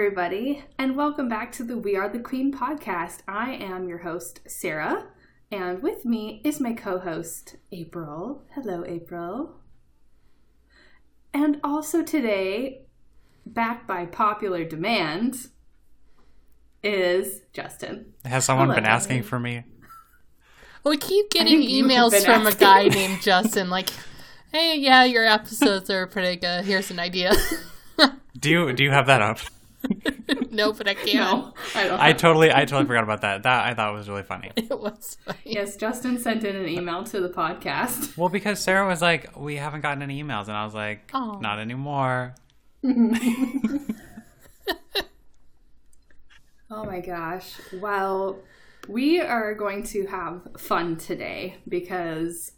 everybody, and welcome back to the We Are the Queen podcast. I am your host, Sarah, and with me is my co host, April. Hello, April. And also today, back by popular demand, is Justin. Has someone Hello, been asking Emily. for me? We keep getting think you have emails been from a guy named Justin, like, "Hey, yeah, your episodes are pretty good. Here's an idea." Do you do you have that up? no, but I can't. No, I. I totally I totally forgot about that. That I thought was really funny. It was funny. yes, Justin sent in an email to the podcast. Well, because Sarah was like, "We haven't gotten any emails," and I was like, Aw. "Not anymore." Oh my gosh. Well, we are going to have fun today because,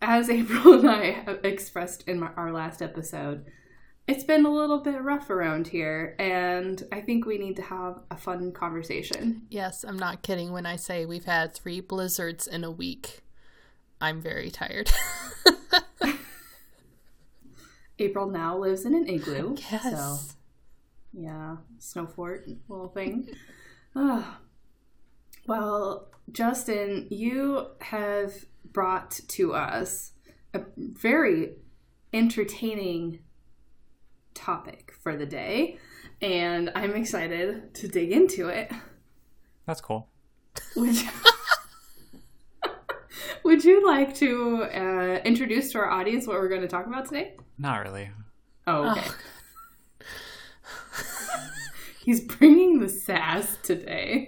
as April and I expressed in our last episode, it's been a little bit rough around here, and I think we need to have a fun conversation. Yes, I'm not kidding when I say we've had three blizzards in a week. I'm very tired. April now lives in an igloo. So, yes. yeah, snow fort little thing. Ah. Well, Justin, you have brought to us a very entertaining topic for the day, and I'm excited to dig into it. That's cool. Would you, would you like to uh, introduce to our audience what we're going to talk about today? Not really. Oh, okay. Ugh. He's bringing the sass today.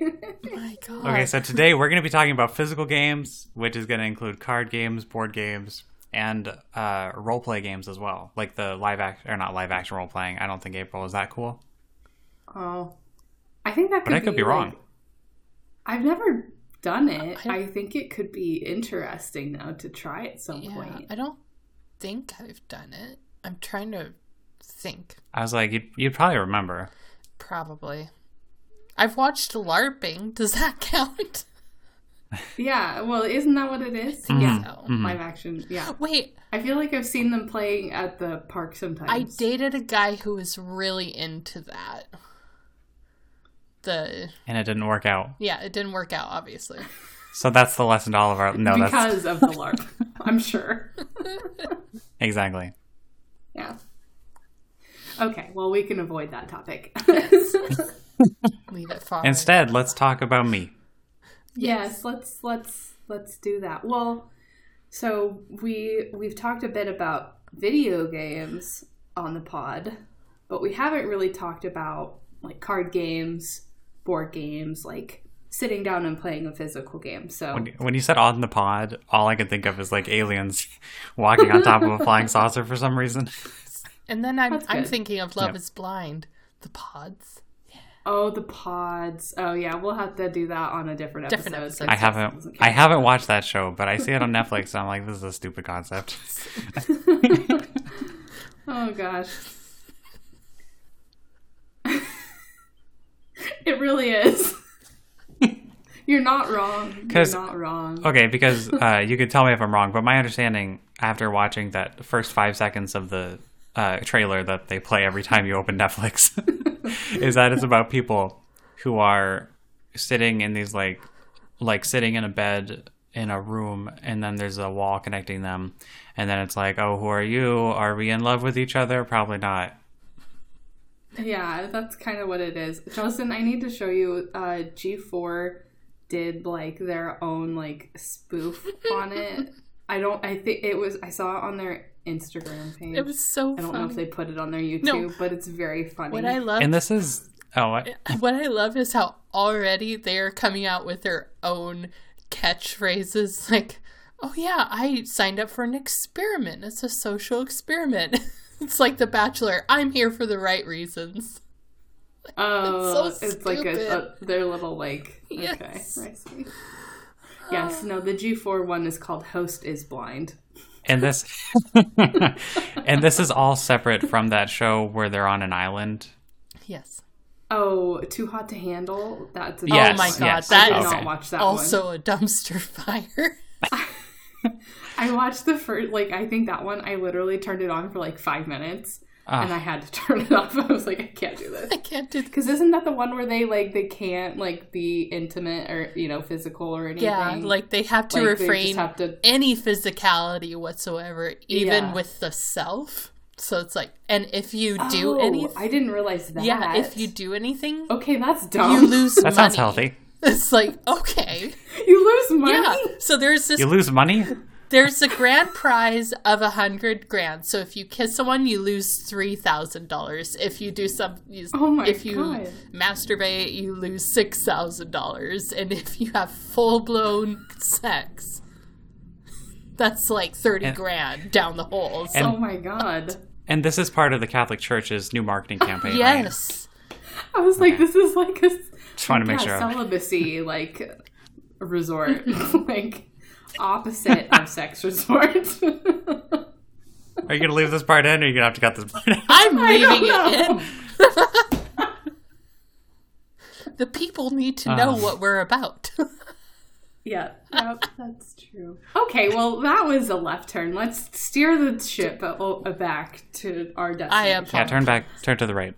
my God. Okay, so today we're going to be talking about physical games, which is going to include card games, board games, and uh, role play games as well, like the live act or not live action role playing. I don't think April is that cool, oh, I think that could but I could be wrong. like- I've never done it. I- I think it could be interesting though to try at some Yeah, point. I don't think I've done it. I'm trying to think. I was like, you'd, you'd probably remember. Probably. I've watched LARPing. Does that count? Yeah, well, isn't that what it is? Mhm, Yeah, mhm. live action. Yeah, Wait, I feel like I've seen them playing at the park sometimes. I dated a guy who was really into that. The And it didn't work out. yeah, it didn't work out, obviously. So that's the lesson to all of our. No, that's because of the LARP. I'm sure. exactly. Yeah. Okay, well, we can avoid that topic. Leave it far. Instead, let's talk about me. Yes, let's let's let's do that. Well, so we we've talked a bit about video games on the pod, but we haven't really talked about like card games, board games, like sitting down and playing a physical game. So When, when you said on the pod, all I could think of is like aliens walking on top of a flying saucer for some reason. and then I'm I'm thinking of Love Yep. is Blind, the pods. Oh, the pods. Oh yeah, we'll have to do that on a different episode. Different episode. since I haven't I haven't watched that show, but I see it on Netflix and I'm like, this is a stupid concept. Oh gosh. it really is. You're not wrong. You're 'Cause- not wrong. Okay, because uh, you could tell me if I'm wrong, but my understanding after watching that first five seconds of the uh, trailer that they play every time you open Netflix is that it's about people who are sitting in these like like sitting in a bed in a room and then there's a wall connecting them and then it's like oh who are you are we in love with each other probably not Yeah, that's kind of what it is. Justin, I need to show you uh G4 did like their own like spoof on it. I don't I think it was I saw it on their Instagram page. It was so I don't know if they put it on their YouTube, No. but it's very funny. What I love and this is oh what? what I love is how already they're coming out with their own catchphrases like, "Oh yeah, I signed up for an experiment. It's a social experiment." it's like The Bachelor. I'm here for the right reasons. Oh, It's so it's, like a, a their little like. Yes. Okay, I see. Yes, no, the G4 one is called Host is Blind. And this and this is all separate from that show where they're on an island Yes. Oh, Too Hot to Handle. That's a Yes, oh my god, yes. that I is did Okay. not watch that also a dumpster fire. I watched the first, like, I think that one. I literally turned it on for like five minutes. Ah. and I had to turn it off. I was like, I can't do this. I can't do. This. Because isn't that the one where they like they can't like be intimate or you know physical or anything? Yeah, like they have to Like, refrain have to- any physicality whatsoever, even Yeah. with the self. So it's like, and if you do oh, anything, I didn't realize that. yeah, if you do anything, okay, that's dumb. you lose. Money. That sounds healthy. It's like okay, you lose money. yeah. So there's this You lose money? There's a grand prize of a hundred grand. So if you kiss someone, you lose three thousand dollars. If you do some, you, Oh my if you God. masturbate, you lose six thousand dollars. And if you have full blown sex, that's like thirty And- grand down the hole. So Oh my god. And this is part of the Catholic Church's new marketing campaign. right? yes, I was like, this is like a Just want to make yeah, sure. celibacy like resort, like opposite of sex resort. Are you going to leave this part in or are you going to have to cut this part out? I'm leaving it in. the people need to know Uh. what we're about. yeah, yep, that's true. Okay, well, that was a left turn. Let's steer the ship uh, o- uh, back to our destination. Yeah, turn back, turn to the right.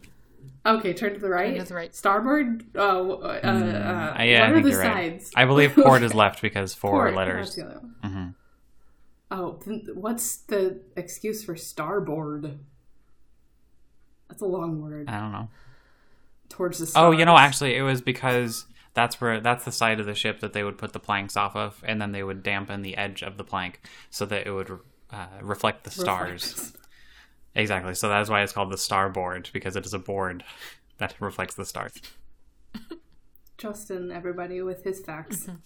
Okay, turn to the right. Turn to the right. Starboard. Oh, uh, uh, uh, Uh, yeah, what I are think the you're right. sides? I believe port is left because four Port, letters. that's the other one. Mhm. Oh, then what's the excuse for starboard? That's a long word. I don't know. Towards the Oh, you know, actually, it was because that's where that's the side of the ship that they would put the planks off of, and then they would dampen the edge of the plank so that it would uh, reflect the stars. Reflects. Exactly. So that is why it's called the starboard because it is a board that reflects the stars. Justin, everybody with his facts. Mm-hmm.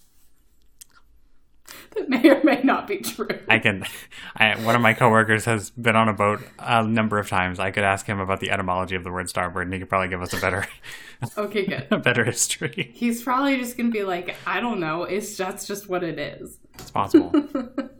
that may or may not be true. I can. I, one of my coworkers has been on a boat a number of times. I could ask him about the etymology of the word starboard, and he could probably give us a better, Okay, good. a better history. He's probably just gonna be like, I don't know. It's that's just what it is. It's possible.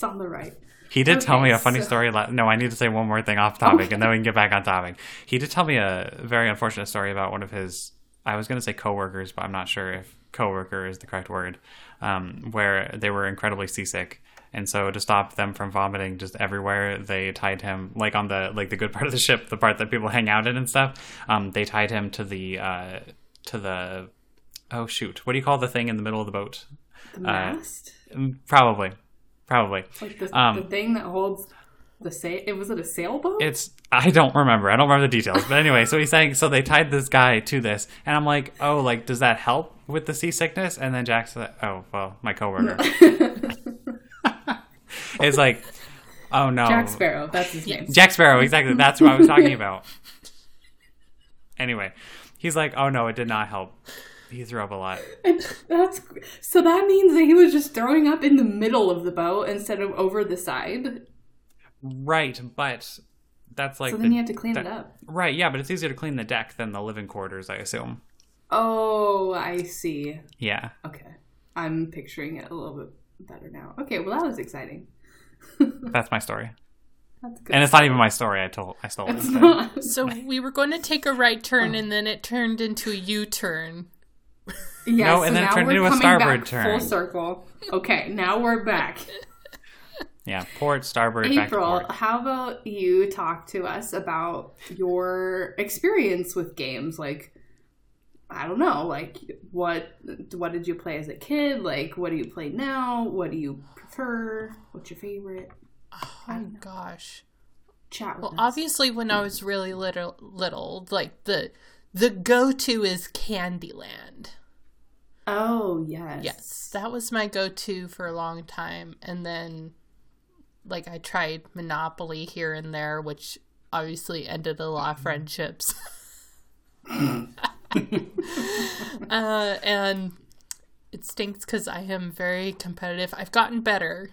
It's on the right. He did tell me a funny so- story. La- no, I need to say one more thing off topic, and then we can get back on topic. He did tell me a very unfortunate story about one of his. I was going to say coworkers, but I'm not sure if coworker is the correct word. Um, where they were incredibly seasick, and so to stop them from vomiting just everywhere, they tied him like on the like the good part of the ship, the part that people hang out in and stuff. Um, they tied him to the uh, to the oh shoot, what do you call the thing in the middle of the boat? The mast, Mm, Probably, probably. like the, um, the thing that holds the sail. It was it a sailboat? It's I don't remember. I don't remember the details. But anyway, so he's saying so they tied this guy to this, and I'm like, oh, like does that help with the seasickness? And then Jack said, oh, well, my coworker. it's like, oh no, Jack Sparrow. That's his name. Jack Sparrow, exactly. That's what I was talking about. Anyway, he's like, oh no, it did not help. He threw up a lot. And that's so that means that he was just throwing up in the middle of the boat instead of over the side. Right, but that's like So then the- you have to clean it up. Right, yeah, but it's easier to clean the deck than the living quarters, I assume. Oh, I see. Yeah. Okay. I'm picturing it a little bit better now. Okay, well that was exciting. That's my story. That's good. And it's not even my story. I told I stole it. It's not. So we were going to take a right turn, oh. and then it turned into a U-turn. Yeah, No, so and then it now turned we're into a coming starboard back turn. Full circle. Okay, now we're back. Yeah, port, starboard, back April, port. how about you talk to us about your experience with games? Like, I don't know, like what what did you play as a kid? Like, what do you play now? What do you prefer? What's your favorite? Oh gosh. Chat with Well, us. obviously, when I was really little, little, like the the go-to is Candyland. Oh yes, Yes, that was my go-to for a long time, and then like I tried Monopoly here and there, which obviously ended a lot of friendships. uh, and it stinks because I am very competitive. I've gotten better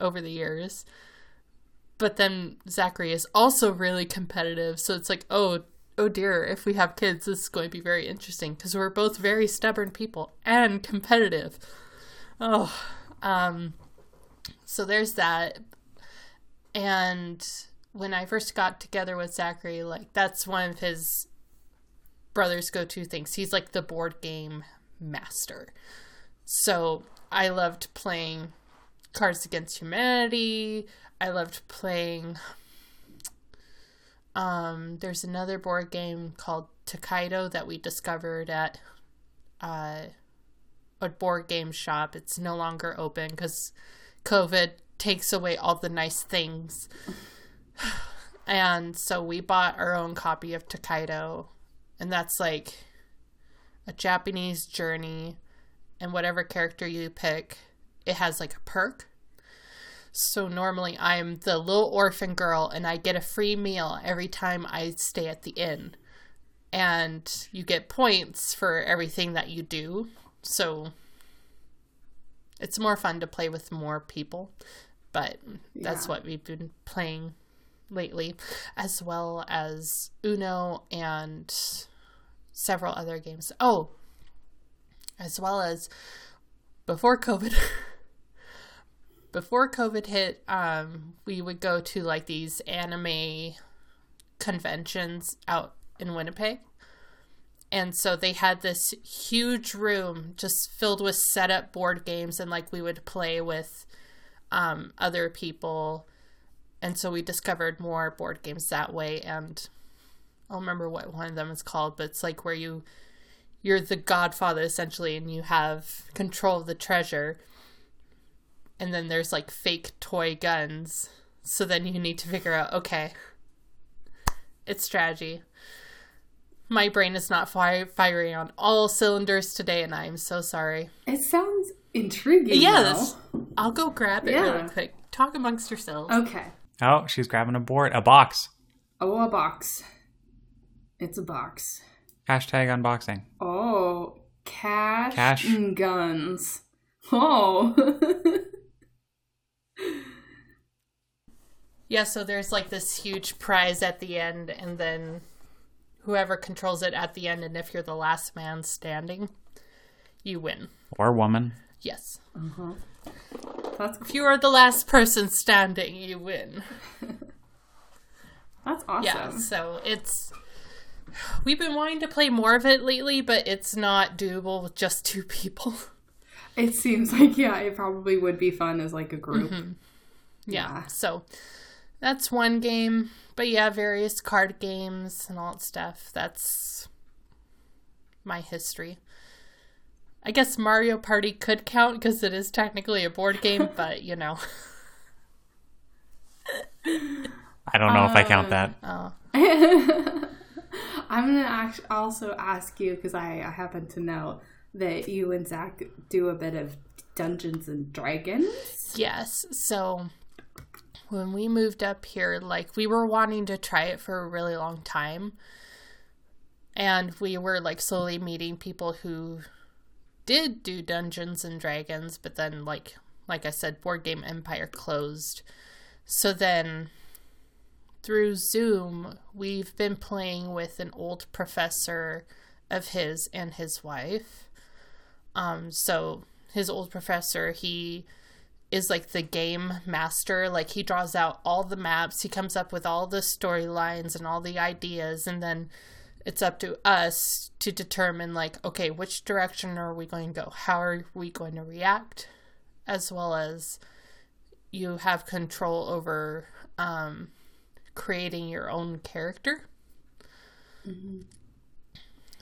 over the years, but then Zachary is also really competitive. So it's like, oh, oh dear, if we have kids, this is going to be very interesting because we're both very stubborn people and competitive. Oh, um, so there's that. And when I first got together with Zachary, like that's one of his brother's go-to things. He's like the board game master. So I loved playing Cards Against Humanity. I loved playing Um, there's another board game called Tokaido that we discovered at uh, a board game shop. It's no longer open because COVID takes away all the nice things. And so we bought our own copy of Tokaido, and that's like a Japanese journey, and whatever character you pick, it has like a perk. So normally I'm the little orphan girl, and I get a free meal every time I stay at the inn. And you get points for everything that you do. So it's more fun to play with more people. But that's Yeah. what we've been playing lately, as well as Uno and several other games. Oh, as well as before COVID. before COVID hit, um, we would go to like these anime conventions out in Winnipeg. And so they had this huge room just filled with set up board games, and like we would play with um, other people. And so we discovered more board games that way. And i don't remember what one of them is called but it's like where you you're the godfather essentially and you have control of the treasure and then there's like fake toy guns so then you need to figure out okay it's strategy my brain is not fi- firing on all cylinders today and i'm so sorry It sounds intriguing. yeah though. i'll go grab it Yeah. really quick talk amongst yourselves Okay. Oh, she's grabbing a board, a box. Oh, a box. It's a box. Hashtag unboxing. Oh, cash, Cash. and guns. Oh. Yeah, so there's like this huge prize at the end, and then whoever controls it at the end, and if you're the last man standing, you win. Or woman. Yes. that's If you are the last person standing, you win. that's awesome. Yeah, so it's. We've been wanting to play more of it lately, but it's not doable with just two people. It seems like yeah, it probably would be fun as like a group. Mm-hmm. yeah, Yeah. so that's one game. But yeah, various card games and all that stuff. That's my history. I guess Mario Party could count because it is technically a board game, but you know. I don't know if I count that. Um, oh, I'm gonna act- also ask you because I, I happen to know that you and Zach do a bit of Dungeons and Dragons. yes. So when we moved up here, like we were wanting to try it for a really long time. And we were like slowly meeting people who did do Dungeons and Dragons, but then like like I said, Board Game Empire closed. So then through Zoom, we've been playing with an old professor of his and his wife. Um, so his old professor, he is like the game master. Like he draws out all the maps, he comes up with all the storylines and all the ideas, and then it's up to us to determine like, okay, which direction are we going to go? How are we going to react? As well as you have control over um, creating your own character.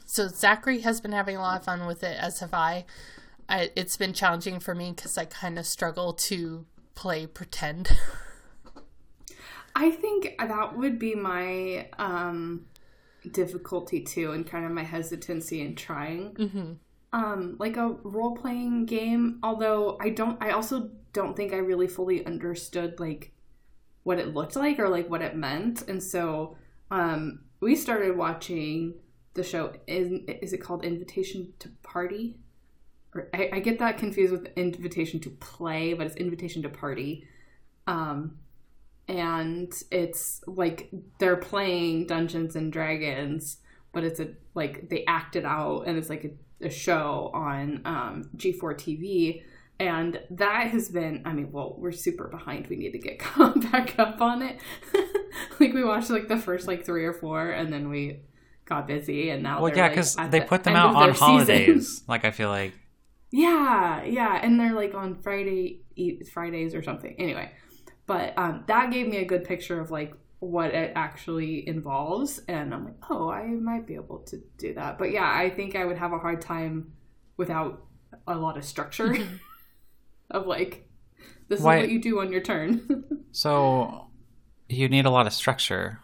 So Zachary has been having a lot of fun with it, as have I. I it's been challenging for me because I kind of struggle to play pretend. I think that would be my um, difficulty too, and kind of my hesitancy in trying. mm-hmm. Um, like a role playing game. Although I don't, I also don't think I really fully understood like what it looked like or like what it meant, and so um, we started watching the show. Is is it called Invitation to Party? I, I get that confused with Invitation to Play, but it's Invitation to Party. Um, and it's like they're playing Dungeons and Dragons, but it's a like they act it out, and it's like a, a show on um, G4 TV. And that has been, I mean, well, we're super behind. We need to get back up on it. like we watched like the first like three or four, and then we got busy, and now Well, yeah, because at they the put them out on holidays. Like I feel like Yeah, yeah, and they're like on Friday e- Fridays or something. Anyway, but um, that gave me a good picture of like what it actually involves and i'm like oh i might be able to do that but yeah i think i would have a hard time without a lot of structure of like this Why- is what you do on your turn So you need a lot of structure.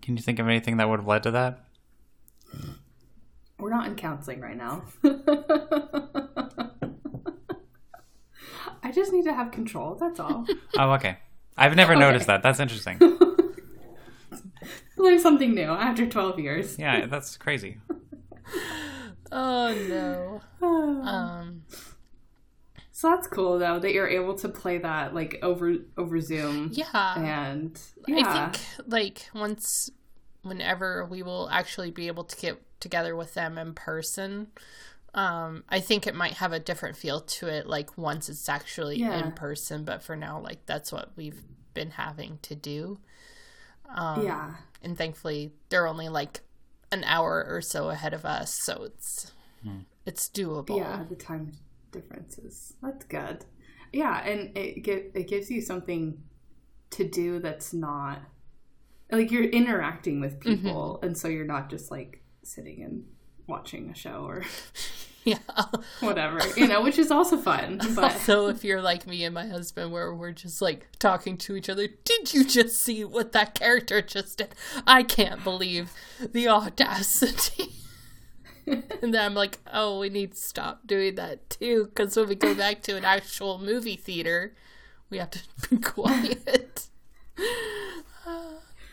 Can you think of anything that would have led to that? We're not in counseling right now i just need to have control that's all Oh, okay. I've never Okay. noticed that. That's interesting. learn something new after 12 years Yeah, that's crazy. Oh no. Um so that's cool though that you're able to play that like over over zoom yeah. and yeah I think like once whenever we will actually be able to get together with them in person, um, I think it might have a different feel to it like once it's actually Yeah. in person, but for now like that's what we've been having to do. Um yeah and thankfully they're only like an hour or so ahead of us, so it's it's doable. Yeah, the time differences. That's good. Yeah, and it gi- it gives you something to do that's not like you're interacting with mm-hmm. people, and so you're not just like sitting and watching a show or Yeah. whatever, you know, which is also fun. But Also, if you're like me and my husband, where we're just like talking to each other, did you just see what that character just did? I can't believe the audacity. and then I'm like, oh, we need to stop doing that too, because when we go back to an actual movie theater, we have to be quiet.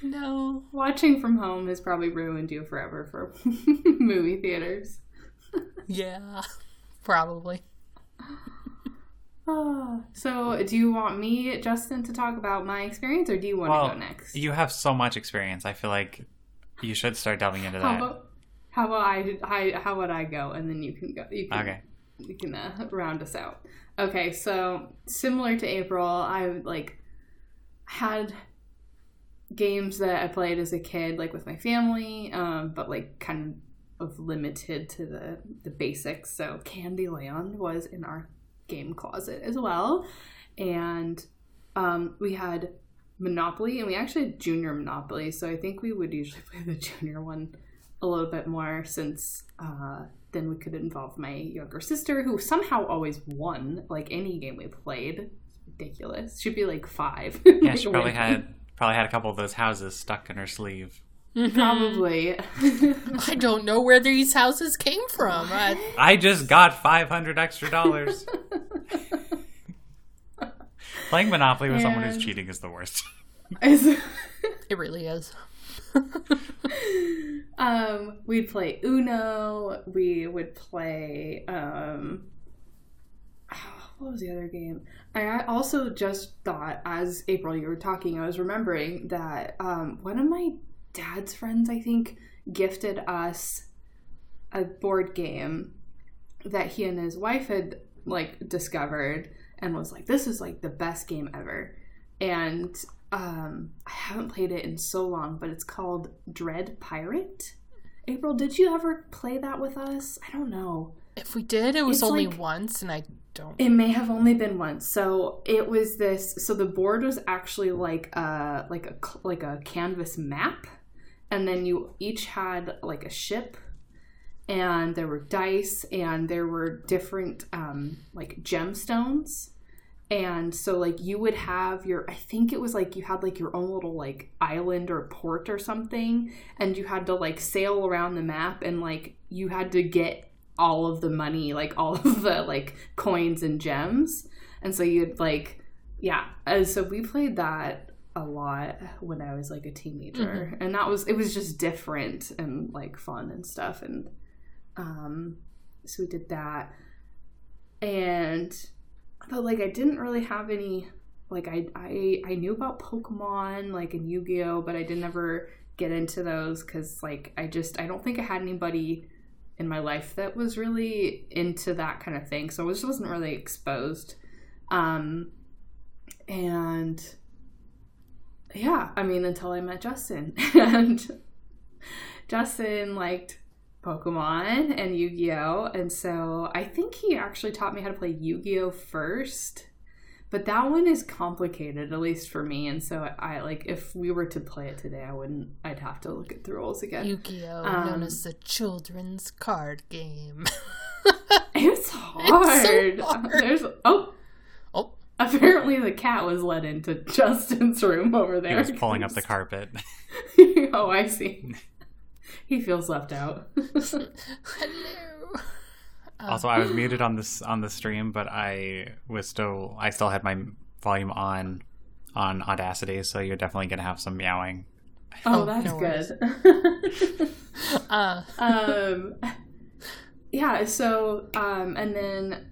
No. watching from home has probably ruined you forever for movie theaters. Yeah, probably. So, do you want me, Justin, to talk about my experience, or do you want Well, to go next? you have so much experience. I feel like you should start delving into How that. about how about I, I how would I go and then you can go you can Okay. you can uh, round us out. Okay, so similar to April, I like had games that I played as a kid, like with my family, um, but like kind of limited to the the basics. So Candyland was in our game closet as well, and um, we had Monopoly, and we actually had Junior Monopoly. So I think we would usually play the Junior one a little bit more since uh, then we could involve my younger sister, who somehow always won like any game we played. It's ridiculous. She'd be like five. Yeah, she probably had probably had a couple of those houses stuck in her sleeve. probably. I don't know where these houses came from. I, I just got five hundred extra dollars. Playing Monopoly with someone who's cheating is the worst. Is- it really is. um, we'd play Uno. We would play. Um, what was the other game? I I also just thought, as April, you were talking, I was remembering that um, one of my dad's friends, I think, gifted us a board game that he and his wife had like discovered and was like, this is like the best game ever. And um, I haven't played it in so long, but it's called Dread Pirate. April, did you ever play that with us? I don't know. If we did, it was It's only like- once, and I don't. It may have only been once. So it was this. So the board was actually like a like a like a canvas map, and then you each had like a ship, and there were dice, and there were different um, like gemstones, and so like you would have your. I think it was like you had like your own little like island or port or something, and you had to like sail around the map, and like you had to get all of the money, like all of the like coins and gems. And so you'd like, yeah. And so we played that a lot when I was like a teenager, and that was it was just different and like fun and stuff. And um, so we did that, and but like I didn't really have any like I I I knew about Pokemon like and Yu Gi Oh, but I didn't ever get into those because like I just I don't think I had anybody in my life that was really into that kind of thing. So I just wasn't really exposed. Um, and yeah, I mean, until I met Justin. and Justin liked Pokemon and Yu Gi Oh! And so I think he actually taught me how to play Yu Gi Oh! first. But that one is complicated, at least for me. And so I like if we were to play it today, I wouldn't. I'd have to look at the rules again. Yu-Gi-Oh, Um, known as the children's card game. It's hard. So hard. There's oh. Oh. Apparently, the cat was let into Justin's room over there He there. was pulling up the carpet. oh, I see. He feels left out. Hello. Also, I was muted on this on the stream, but I was still I still had my volume on on Audacity, so you're definitely gonna have some meowing. Oh, Oh, that's no good. Uh, um, yeah. So, um, and then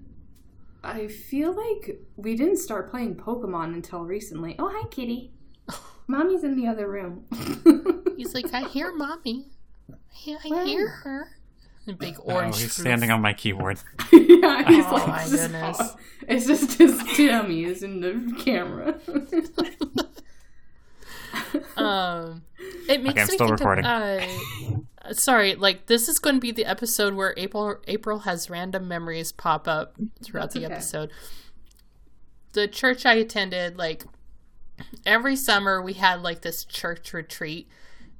I feel like we didn't start playing Pokemon until recently. Oh, hi, Kitty. Mommy's in the other room. he's like, I hear mommy. I, I hear her. A big Oh, orange. he's fruit. standing on my keyboard. yeah, he's Oh, like, my goodness. how- It's just his tummy is in the camera. Um, it makes Okay, I'm me still think recording. Of, uh, sorry, like this is going to be the episode where April April has random memories pop up throughout the okay. episode. The church I attended, like every summer, we had like this church retreat,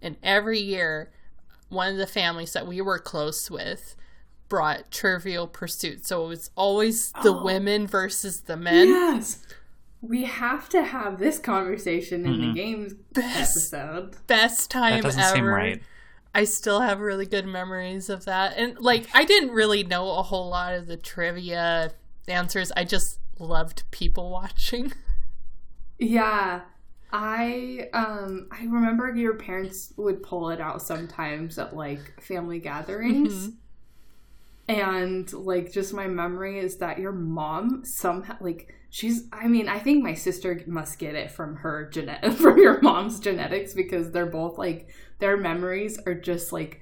and every year, one of the families that we were close with brought Trivial Pursuit. So it was always the Oh. women versus the men. yes. We have to have this conversation in the Mhm. games Best episode. best time That ever. seem right. I still have really good memories of that. And like I didn't really know a whole lot of the trivia answers. I just loved people watching. Yeah. I um I remember your parents would pull it out sometimes at like family gatherings. And like just my memory is that your mom somehow like she's I mean, I think my sister must get it from her genet from your mom's genetics because they're both like their memories are just like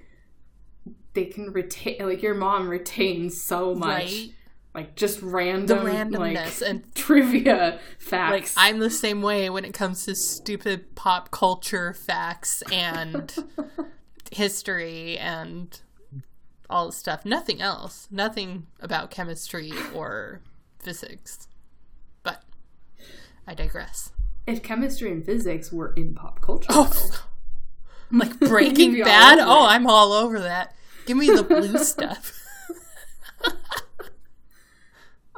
they can retain like your mom retains so much Right? Like just random The random randomness like, and trivia like facts. I'm the same way when it comes to stupid pop culture facts and history and all the stuff. Nothing else. Nothing about chemistry or physics. But I digress. if chemistry and physics were in pop culture. Oh, like Breaking You'd be all Bad. Oh. I'm all over that. Give me the blue stuff.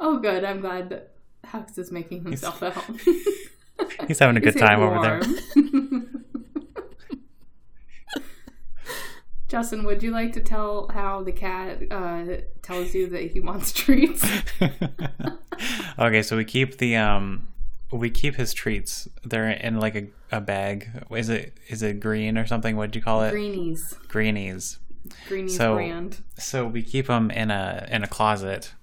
Oh, good. I'm glad that Hux is making himself at home. He's having a good time over there. Justin, would you like to tell how the cat uh, tells you that he wants treats? okay, so we keep the um we keep his treats. They're in like a, a bag. Is it is it green or something? What'd you call it? Greenies. Greenies. Greenies So- brand. So we keep them in a in a closet.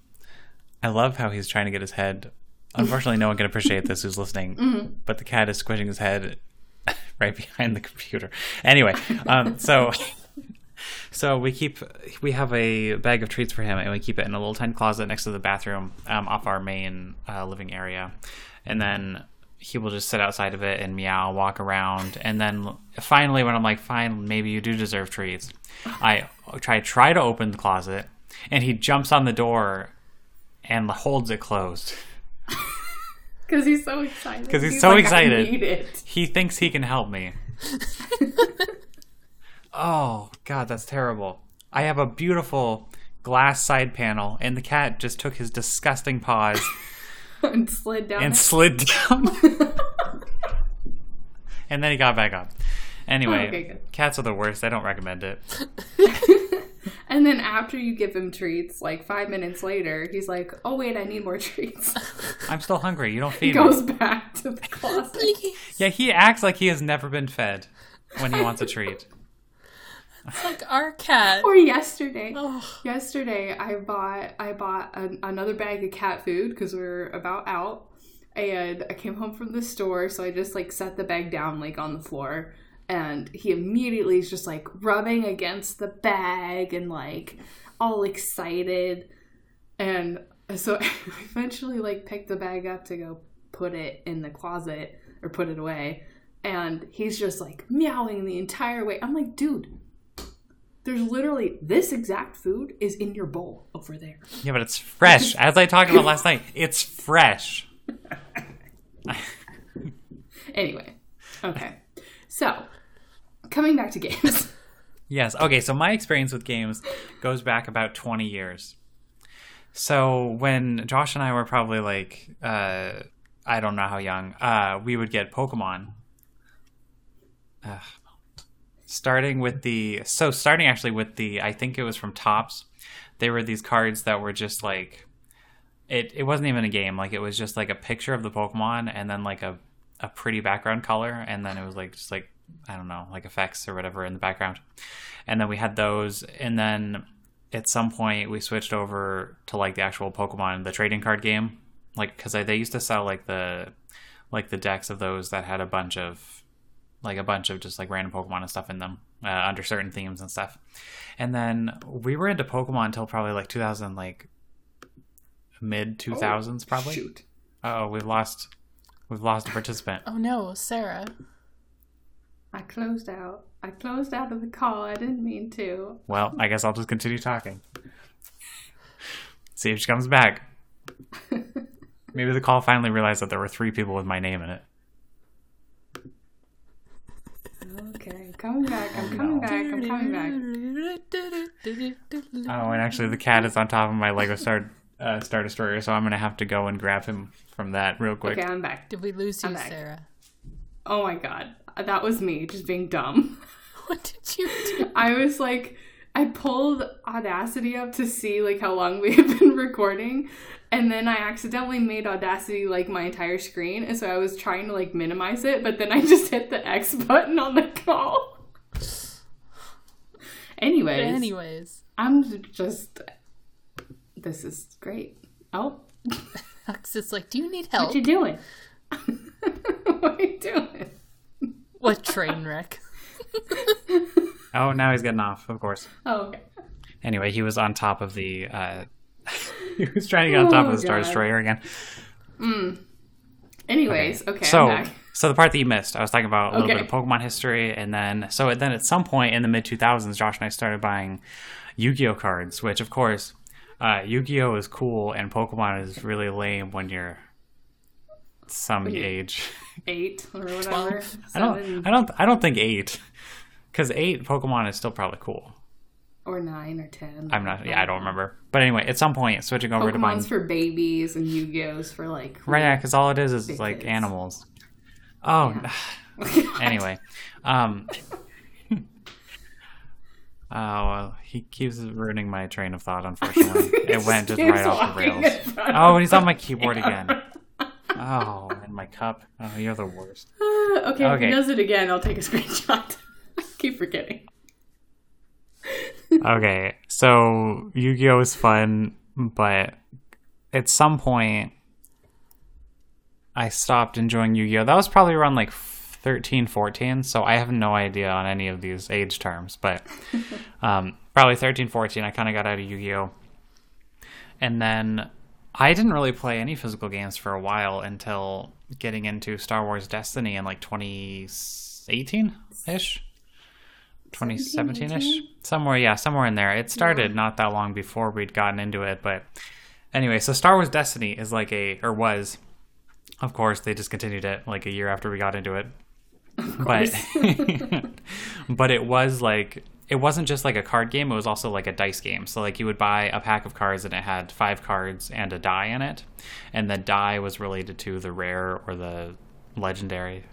I love how he's trying to get his head. Unfortunately, no one can appreciate this who's listening. But the cat is squishing his head right behind the computer. Anyway, um, so so we keep we have a bag of treats for him, and we keep it in a little tiny closet next to the bathroom, um, off our main uh, living area, and then. He will just sit outside of it and meow, walk around, and then finally, when I'm like, "Fine, maybe you do deserve treats," I try try to open the closet, and he jumps on the door and holds it closed. Because he's so excited. Because he's so like, excited. I need it. He thinks he can help me. oh God, that's terrible. I have a beautiful glass side panel, and the cat just took his disgusting paws and slid down. and it. slid down, and then he got back up. Anyway, Okay, cats are the worst. I don't recommend it. and then after you give him treats, like five minutes later, he's like, "Oh wait, I need more treats." I'm still hungry. You don't he feed me. goes back to the closet. Yeah, he acts like he has never been fed when he wants a treat. It's like our cat. Or yesterday, Oh, yesterday I bought I bought an, another bag of cat food because we are about out, and I came home from the store, so I just like set the bag down like on the floor, and he immediately is just like rubbing against the bag and like all excited, and so I eventually like picked the bag up to go put it in the closet or put it away, and he's just like meowing the entire way. I'm like, dude. There's literally this exact food is in your bowl over there. Yeah, but it's fresh. As I talked about last night, it's fresh. anyway, okay. So, coming back to games. Yes. Okay. So my experience with games goes back about 20 years. So when Josh and I were probably like, uh, I don't know how young, uh, we would get Pokemon. Starting with the, so starting actually with the, I think it was from Topps. They were these cards that were just like, it, it wasn't even a game. Like it was just like a picture of the Pokemon and then like a, a pretty background color. And then it was like, just like, I don't know, like effects or whatever in the background. And then we had those. And then at some point we switched over to like the actual Pokemon, the trading card game, like because they used to sell like the like the decks of those that had a bunch of like a bunch of just like random Pokemon and stuff in them uh, under certain themes and stuff. And then we were into Pokemon until probably like 2000, like mid 2000s, probably. Shoot. Oh, we've lost we've lost a participant. Oh no, Sarah. I closed out. I closed out of the call. I didn't mean to. Well, I guess I'll just continue talking. See if she comes back. Maybe the call finally realized that there were three people with my name in it. Okay, coming back. I'm coming back. I'm coming back. Oh, and actually, the cat is on top of my Lego Star uh, Star Destroyer, so I'm gonna have to go and grab him from that real quick. Okay, I'm back. Did we lose you, I'm back. Sarah? Oh my god, that was me just being dumb. What did you do? I was like, I pulled Audacity up to see like how long we had been recording, and then I accidentally made Audacity like my entire screen, and so I was trying to like minimize it, but then I just hit the X button on the call. Anyways, Anyways, I'm just. This is great. Oh, Alex is like, "Do you need help?" what you doing? what are you doing? What train wreck? Oh, now he's getting off, of course. Oh, okay. Anyway, he was on top of the. Uh, he was trying to get on top Oh, of the Star God. Destroyer again. Anyways, okay, so, I'm back. so the part that you missed, I was talking about a little Okay. bit of Pokemon history, and then so then at some point in the mid 2000s, Josh and I started buying Yu-Gi-Oh cards, which of course, uh, Yu-Gi-Oh is cool, and Pokemon is really lame when you're some you- age. Eight or whatever. Twelve. I don't, I don't, I don't think eight, because eight Pokemon is still probably cool. or nine or ten. I'm not, yeah, I don't remember. But anyway, at some point, switching over to buying Pokemon's for babies and Yu-Gi-Oh's for like Right, yeah, because all it is is like kids. animals. Oh, anyway, um, oh, well, he keeps ruining my train of thought. Unfortunately, it went just right off the rails. Oh, and he's on my keyboard again. Oh, my cup. Oh, you're the worst. okay, if Okay. he does it again, I'll take a screenshot. Keep forgetting. Okay, so Yu-Gi-Oh is fun, but at some point, I stopped enjoying Yu-Gi-Oh. That was probably around like 13, 14, so I have no idea on any of these age terms, but um, probably 13, 14, I kind of got out of Yu-Gi-Oh. And then I didn't really play any physical games for a while until getting into Star Wars Destiny in like 2018 ish. 2017 ish. Somewhere, yeah, somewhere in there. It started not that long before we'd gotten into it, but anyway, so Star Wars Destiny is like a, or was, of course, they discontinued it like a year after we got into it. But, but it was like, it wasn't just like a card game, it was also like a dice game. So, like, you would buy a pack of cards and it had five cards and a die in it. And the die was related to the rare or the legendary.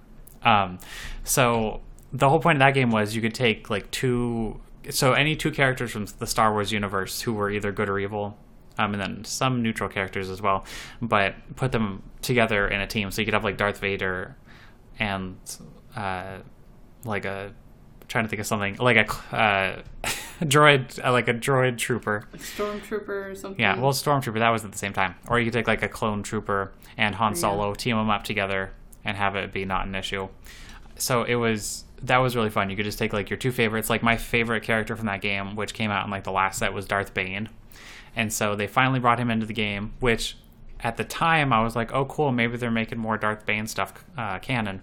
Um, so, the whole point of that game was you could take like two so any two characters from the Star Wars universe who were either good or evil, um, and then some neutral characters as well, but put them together in a team. So you could have like Darth Vader and uh, like a trying to think of something like a uh, droid, uh, like a droid trooper. Like stormtrooper or something. Yeah, well, Stormtrooper that was at the same time, or you could take like a clone trooper and Han Solo, team them up together, and have it be not an issue. So it was that was really fun. You could just take like your two favorites. Like my favorite character from that game, which came out in like the last set, was Darth Bane, and so they finally brought him into the game. Which at the time I was like, oh cool, maybe they're making more Darth Bane stuff uh, canon.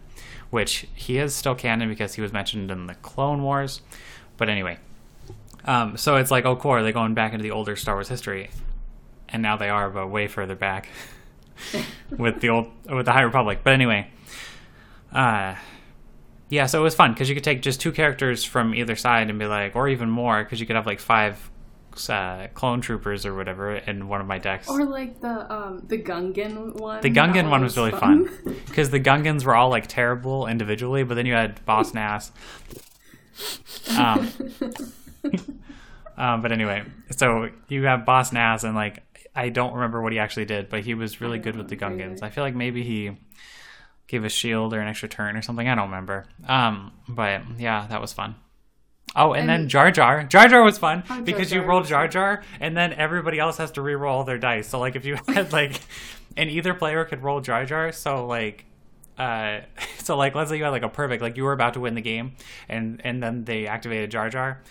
Which he is still canon because he was mentioned in the Clone Wars. But anyway, um, so it's like, oh cool, are they going back into the older Star Wars history? and now they are, but way further back. with the old with the High Republic. But anyway, uh, yeah, so it was fun because you could take just two characters from either side and be like, or even more, because you could have like five uh, clone troopers or whatever in one of my decks. Or like the um the Gungan one. The Gungan one was really fun because the Gungans were all like terrible individually, but then you had Boss Nass. Um, um, but anyway, so you have Boss Nass, and like I don't remember what he actually did, but he was really good with the Gungans. I feel like maybe he gave a shield or an extra turn or something. I don't remember. Um, but yeah, that was fun. Oh, and, then Jar Jar. Jar Jar was fun Oh, Jar because you Jar rolled was Jar Jar, and then everybody else has to re-roll their dice. So like if you had like, and either player could roll Jar Jar. So like, uh, so like let's say you had like a perfect, like you were about to win the game, and and then they activated Jar Jar.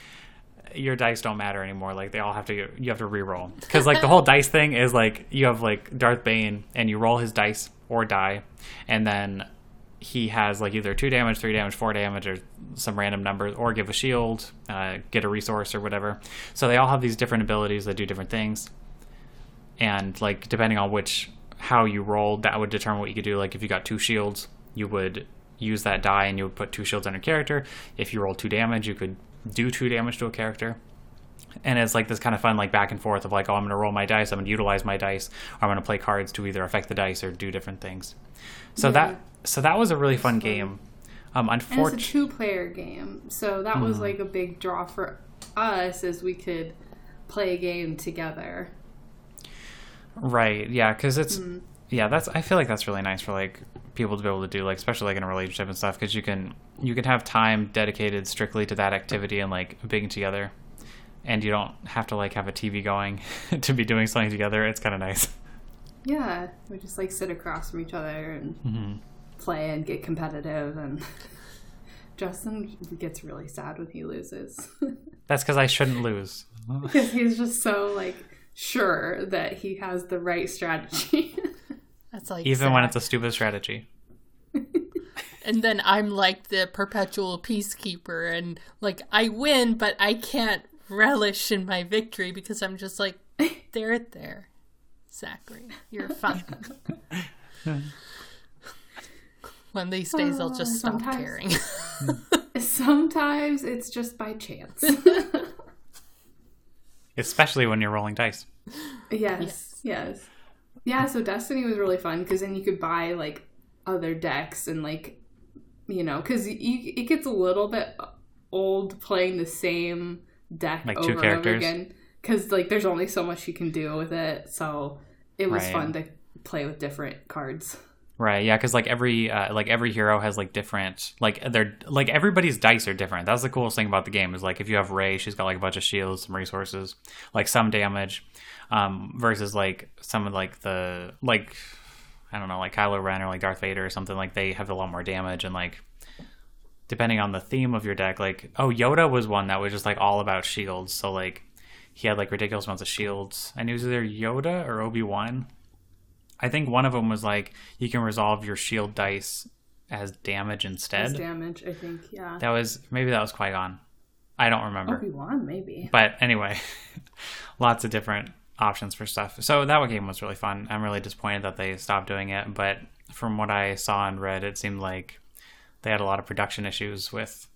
Your dice don't matter anymore. Like they all have to, you have to re-roll because like the whole dice thing is like you have like Darth Bane, and you roll his dice or die, and then he has like either two damage, three damage, four damage, or some random numbers, or give a shield, uh, get a resource, or whatever. So they all have these different abilities that do different things, and like depending on which how you rolled, that would determine what you could do. Like if you got two shields, you would use that die and you would put two shields on your character. If you rolled two damage, you could do two damage to a character and it's like this kind of fun like back and forth of like oh i'm going to roll my dice i'm going to utilize my dice or i'm going to play cards to either affect the dice or do different things so Yeah. that so that was a really fun game um And it's a two-player game, so that Hmm. was like a big draw for us, as we could play a game together. right yeah because it's Mm-hmm. yeah that's i feel like that's really nice for like people to be able to do like especially like in a relationship and stuff because you can you can have time dedicated strictly to that activity and like being together and you don't have to like have a tv going to be doing something together it's kind of nice Yeah, we just like sit across from each other and Mm-hmm. Play and get competitive. And Justin gets really sad when he loses that's because i shouldn't lose because he's just so like sure that he has the right strategy. That's like even when it's a stupid strategy and then I'm like the perpetual peacekeeper, and like I win, but I can't relish in my victory because I'm just like, there, there, Zachary, you're fine. One of these days, I'll just uh, stop sometimes. caring. Sometimes it's just by chance. especially when you're rolling dice. Yes, yes. Yeah, so Destiny was really fun because then you could buy like other decks and like, you know, because it gets a little bit old playing the same deck Like over two and over again because like there's only so much you can do with it. So it was Right. fun to play with different cards. Right, yeah, because like every uh, like every hero has like different like they're like everybody's dice are different. That's the coolest thing about the game is like if you have Rey, she's got like a bunch of shields, some resources, like some damage, um, versus like some of like the like I don't know like Kylo Ren or like Darth Vader or something like they have a lot more damage and like depending on the theme of your deck, like oh Yoda was one that was just like all about shields, so like he had like ridiculous amounts of shields, and it was either Yoda or Obi Wan. I think one of them was like you can resolve your shield dice as damage instead. As damage, I think. Yeah. That was maybe that was Qui Gon. I don't remember. Obi Wan, maybe. But anyway, lots of different options for stuff. So that game was really fun. I'm really disappointed that they stopped doing it, but from what I saw and read, it seemed like they had a lot of production issues with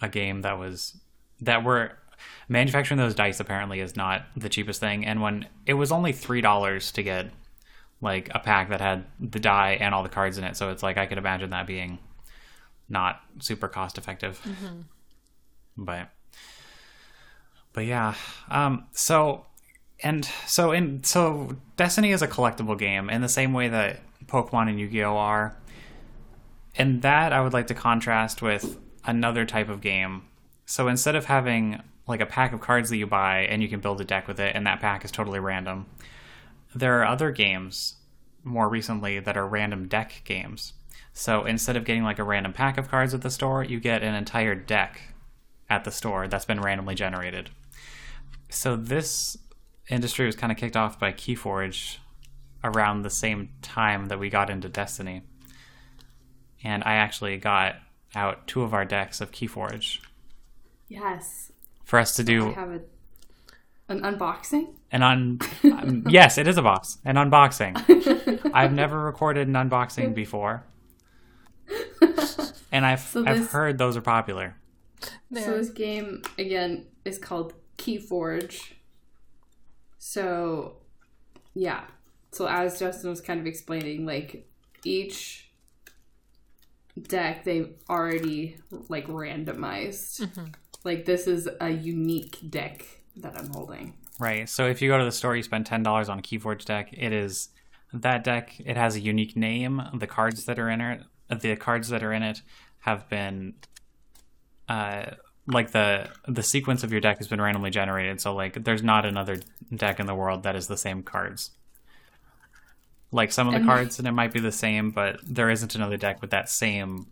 a game that was that were manufacturing those dice apparently is not the cheapest thing and when it was only three dollars to get like a pack that had the die and all the cards in it. So it's like i could imagine that being not super cost effective. But but yeah um so and so in so destiny is a collectible game in the same way that pokemon and yu-gi-oh! are. And that i would like to contrast with another type of game. So instead of having like a pack of cards that you buy and you can build a deck with it and that pack is totally random there are other games more recently that are random deck games. So instead of getting like a random pack of cards at the store you get an entire deck at the store that's been randomly generated. So this industry was kind of kicked off by keyforge around the same time that we got into destiny. And i actually got out two of our decks of keyforge. Yes. for us to I do have a An unboxing? An un um, yes, it is a box. An unboxing. I've never recorded an unboxing before, and I've So I've heard those are popular. So this game again is called Keyforge. So yeah. So as Justin was kind of explaining, like each deck they've already like randomized. Like this is a unique deck that I'm holding. Right. So if you go to the store, you spend ten dollars on a Keyforge deck. It is that deck. It has a unique name. The cards that are in it, the cards that are in it, have been, uh, like the the sequence of your deck has been randomly generated. So like, there's not another deck in the world that is the same cards. Like some of the And- cards, and it might be the same, but there isn't another deck with that same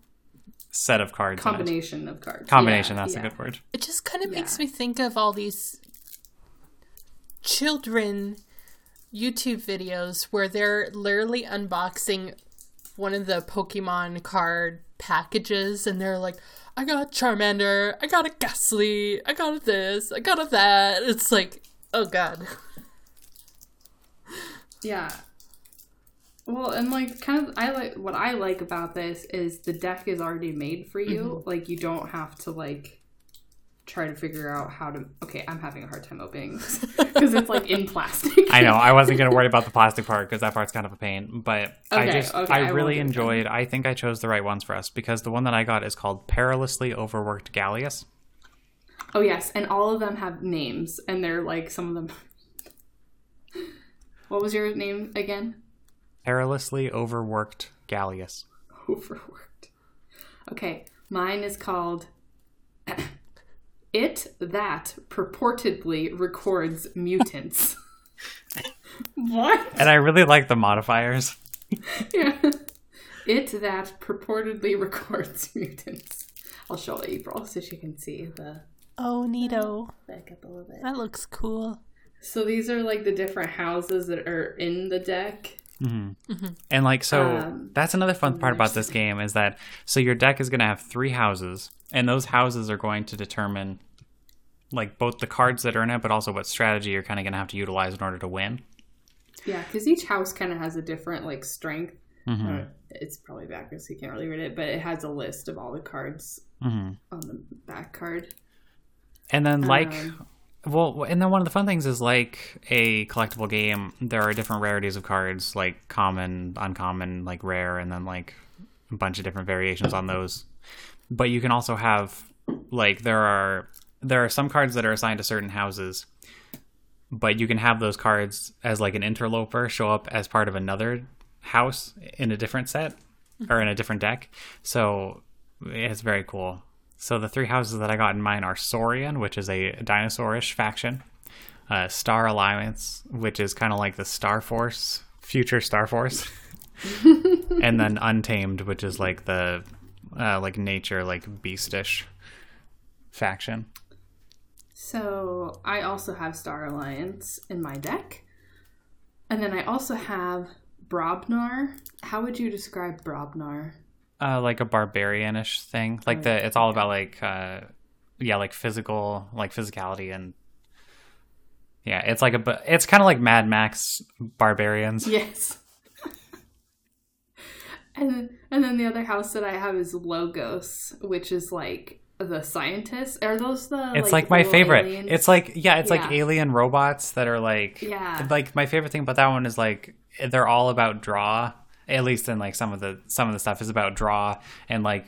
set of cards. Combination of cards. Combination. Yeah, that's yeah. a good word. It just kind of makes me think of all these children YouTube videos where they're literally unboxing one of the Pokemon card packages and they're like, I got Charmander, I got a Gastly, I got a this, I got a that. It's like, oh god. Yeah. Well, and like kind of I like what I like about this is the deck is already made for you. Mm-hmm. Like you don't have to like try to figure out how to Okay, I'm having a hard time opening because it's like in plastic. I know. I wasn't going to worry about the plastic part because that part's kind of a pain. But I just, okay, I really enjoyed. I think I chose the right ones for us because the one that I got is called Perilously Overworked Gallius. Oh yes, and all of them have names and they're like some of them What was your name again? Perilously Overworked Gallius. Overworked. Okay, mine is called It That Purportedly Records Mutants. what? And I really like the modifiers. Yeah. It That Purportedly Records Mutants. I'll show April so she can see the Oh, neato. back up a little bit. That looks cool. So these are like the different houses that are in the deck. And like so Um, that's another fun part about this game is that so your deck is going to have three houses and those houses are going to determine like both the cards that are in it but also what strategy you're kind of going to have to utilize in order to win. Yeah, because each house kind of has a different like strength. Uh, it's probably backwards, so you can't really read it, but it has a list of all the cards on the back card. And then like Um, well and then one of the fun things is like a collectible game, there are different rarities of cards like common, uncommon, like rare and then like a bunch of different variations on those. But you can also have like there are there are some cards that are assigned to certain houses. But you can have those cards as like an interloper show up as part of another house in a different set or in a different deck. So it's very cool. So the three houses that I got in mine are Saurian, which is a dinosaurish faction, uh, Star Alliance, which is kind of like the Star Force, future Star Force, and then Untamed, which is like the uh, like nature, like beastish faction. So I also have Star Alliance in my deck. And then I also have Brobnar. How would you describe Brobnar? Uh, like a barbarianish thing, like the it's all about like uh, yeah, like physical, like physicality and. Yeah, it's like a, it's kind of like Mad Max barbarians. Yes. And then, and then the other house that I have is Logos, which is like the scientists. Are those the? It's like, my favorite. aliens? It's like yeah, it's like alien robots that are like Yeah. Like my favorite thing about that one is like they're all about draw. At least in like some of the some of the stuff is about draw and like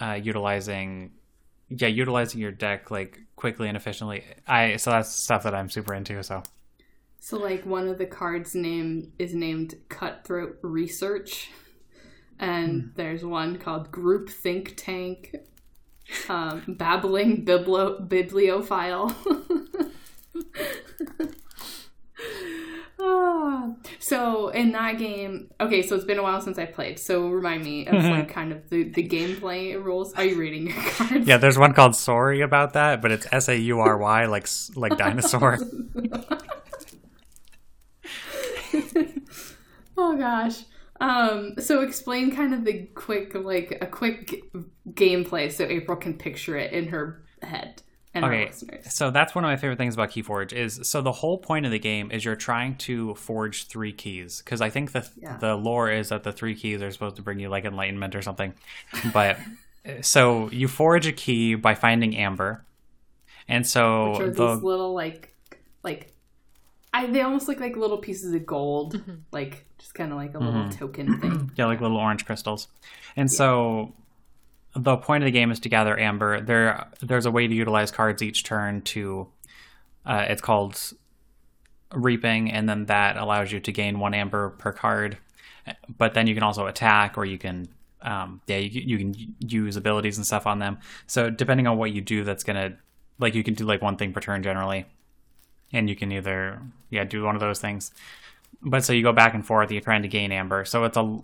uh, utilizing yeah utilizing your deck like quickly and efficiently. I so that's stuff that I'm super into. So So like one of the cards name is named Cutthroat Research, and there's one called Group Think Tank, um, Babbling Biblo- Bibliophile. Ah, so in that game, okay, so it's been a while since I played. So remind me of like kind of the, the gameplay rules. Are you reading your cards? yeah, there's one called Sorry about that, but it's S A U R Y like like dinosaur. Oh gosh. Um, so explain kind of the quick, like a quick g- gameplay, so April can picture it in her head. and our Okay, listeners. so that's one of my favorite things about Keyforge is so the whole point of the game is you're trying to forge three keys because I think the Yeah. the lore is that the three keys are supposed to bring you like enlightenment or something, but so you forge a key by finding amber, and so the these little like like I they almost look like little pieces of gold, Mm-hmm. like just kind of like a little Mm-hmm. token thing. Yeah, like little orange crystals. And so the point of the game is to gather amber. There there's a way to utilize cards each turn to uh, it's called reaping and then that allows you to gain one amber per card. But then you can also attack or you can um, yeah, you, you can use abilities and stuff on them. So depending on what you do that's going to like you can do like one thing per turn generally. And you can either yeah, do one of those things. But so you go back and forth you're trying to gain amber. So it's a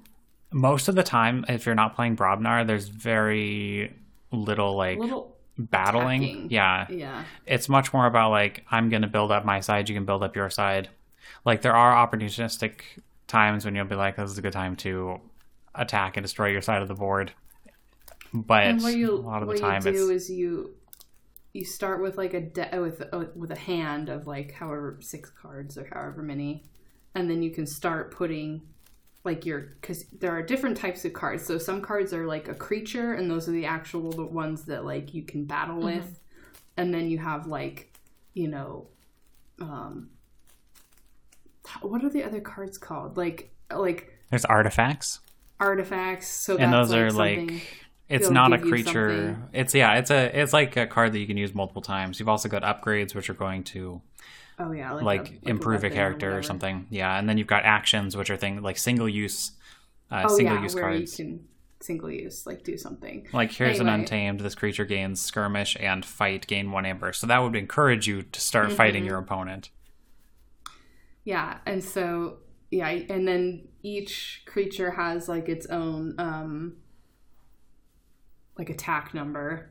most of the time if you're not playing brobnar there's very little like little battling. attacking. yeah. Yeah. it's much more about like i'm gonna build up my side you can build up your side. Like there are opportunistic times when you'll be like this is a good time to attack and destroy your side of the board. But you a lot of the time you do it's is you you start with like a de- with uh, with a hand of like however six cards or however many, and then you can start putting like your because there are different types of cards. So some cards are like a creature, and those are the actual the ones that like you can battle with, and then you have like you know, um, what are the other cards called? Like like there's artifacts artifacts. So and that's those are something- like it's it'll not a creature. it's yeah it's a it's like a card that you can use multiple times. You've also got upgrades which are going to oh yeah like, like, a- like improve a weapon character or, whatever. something. Yeah and then you've got actions which are things like single use uh, oh single yeah, use where cards. you can single use, like do something. like here's an untamed this creature gains skirmish and fight gain one amber. So that would encourage you to start fighting Mm-hmm. your opponent. Yeah, and so yeah, and then each creature has like its own um like attack number.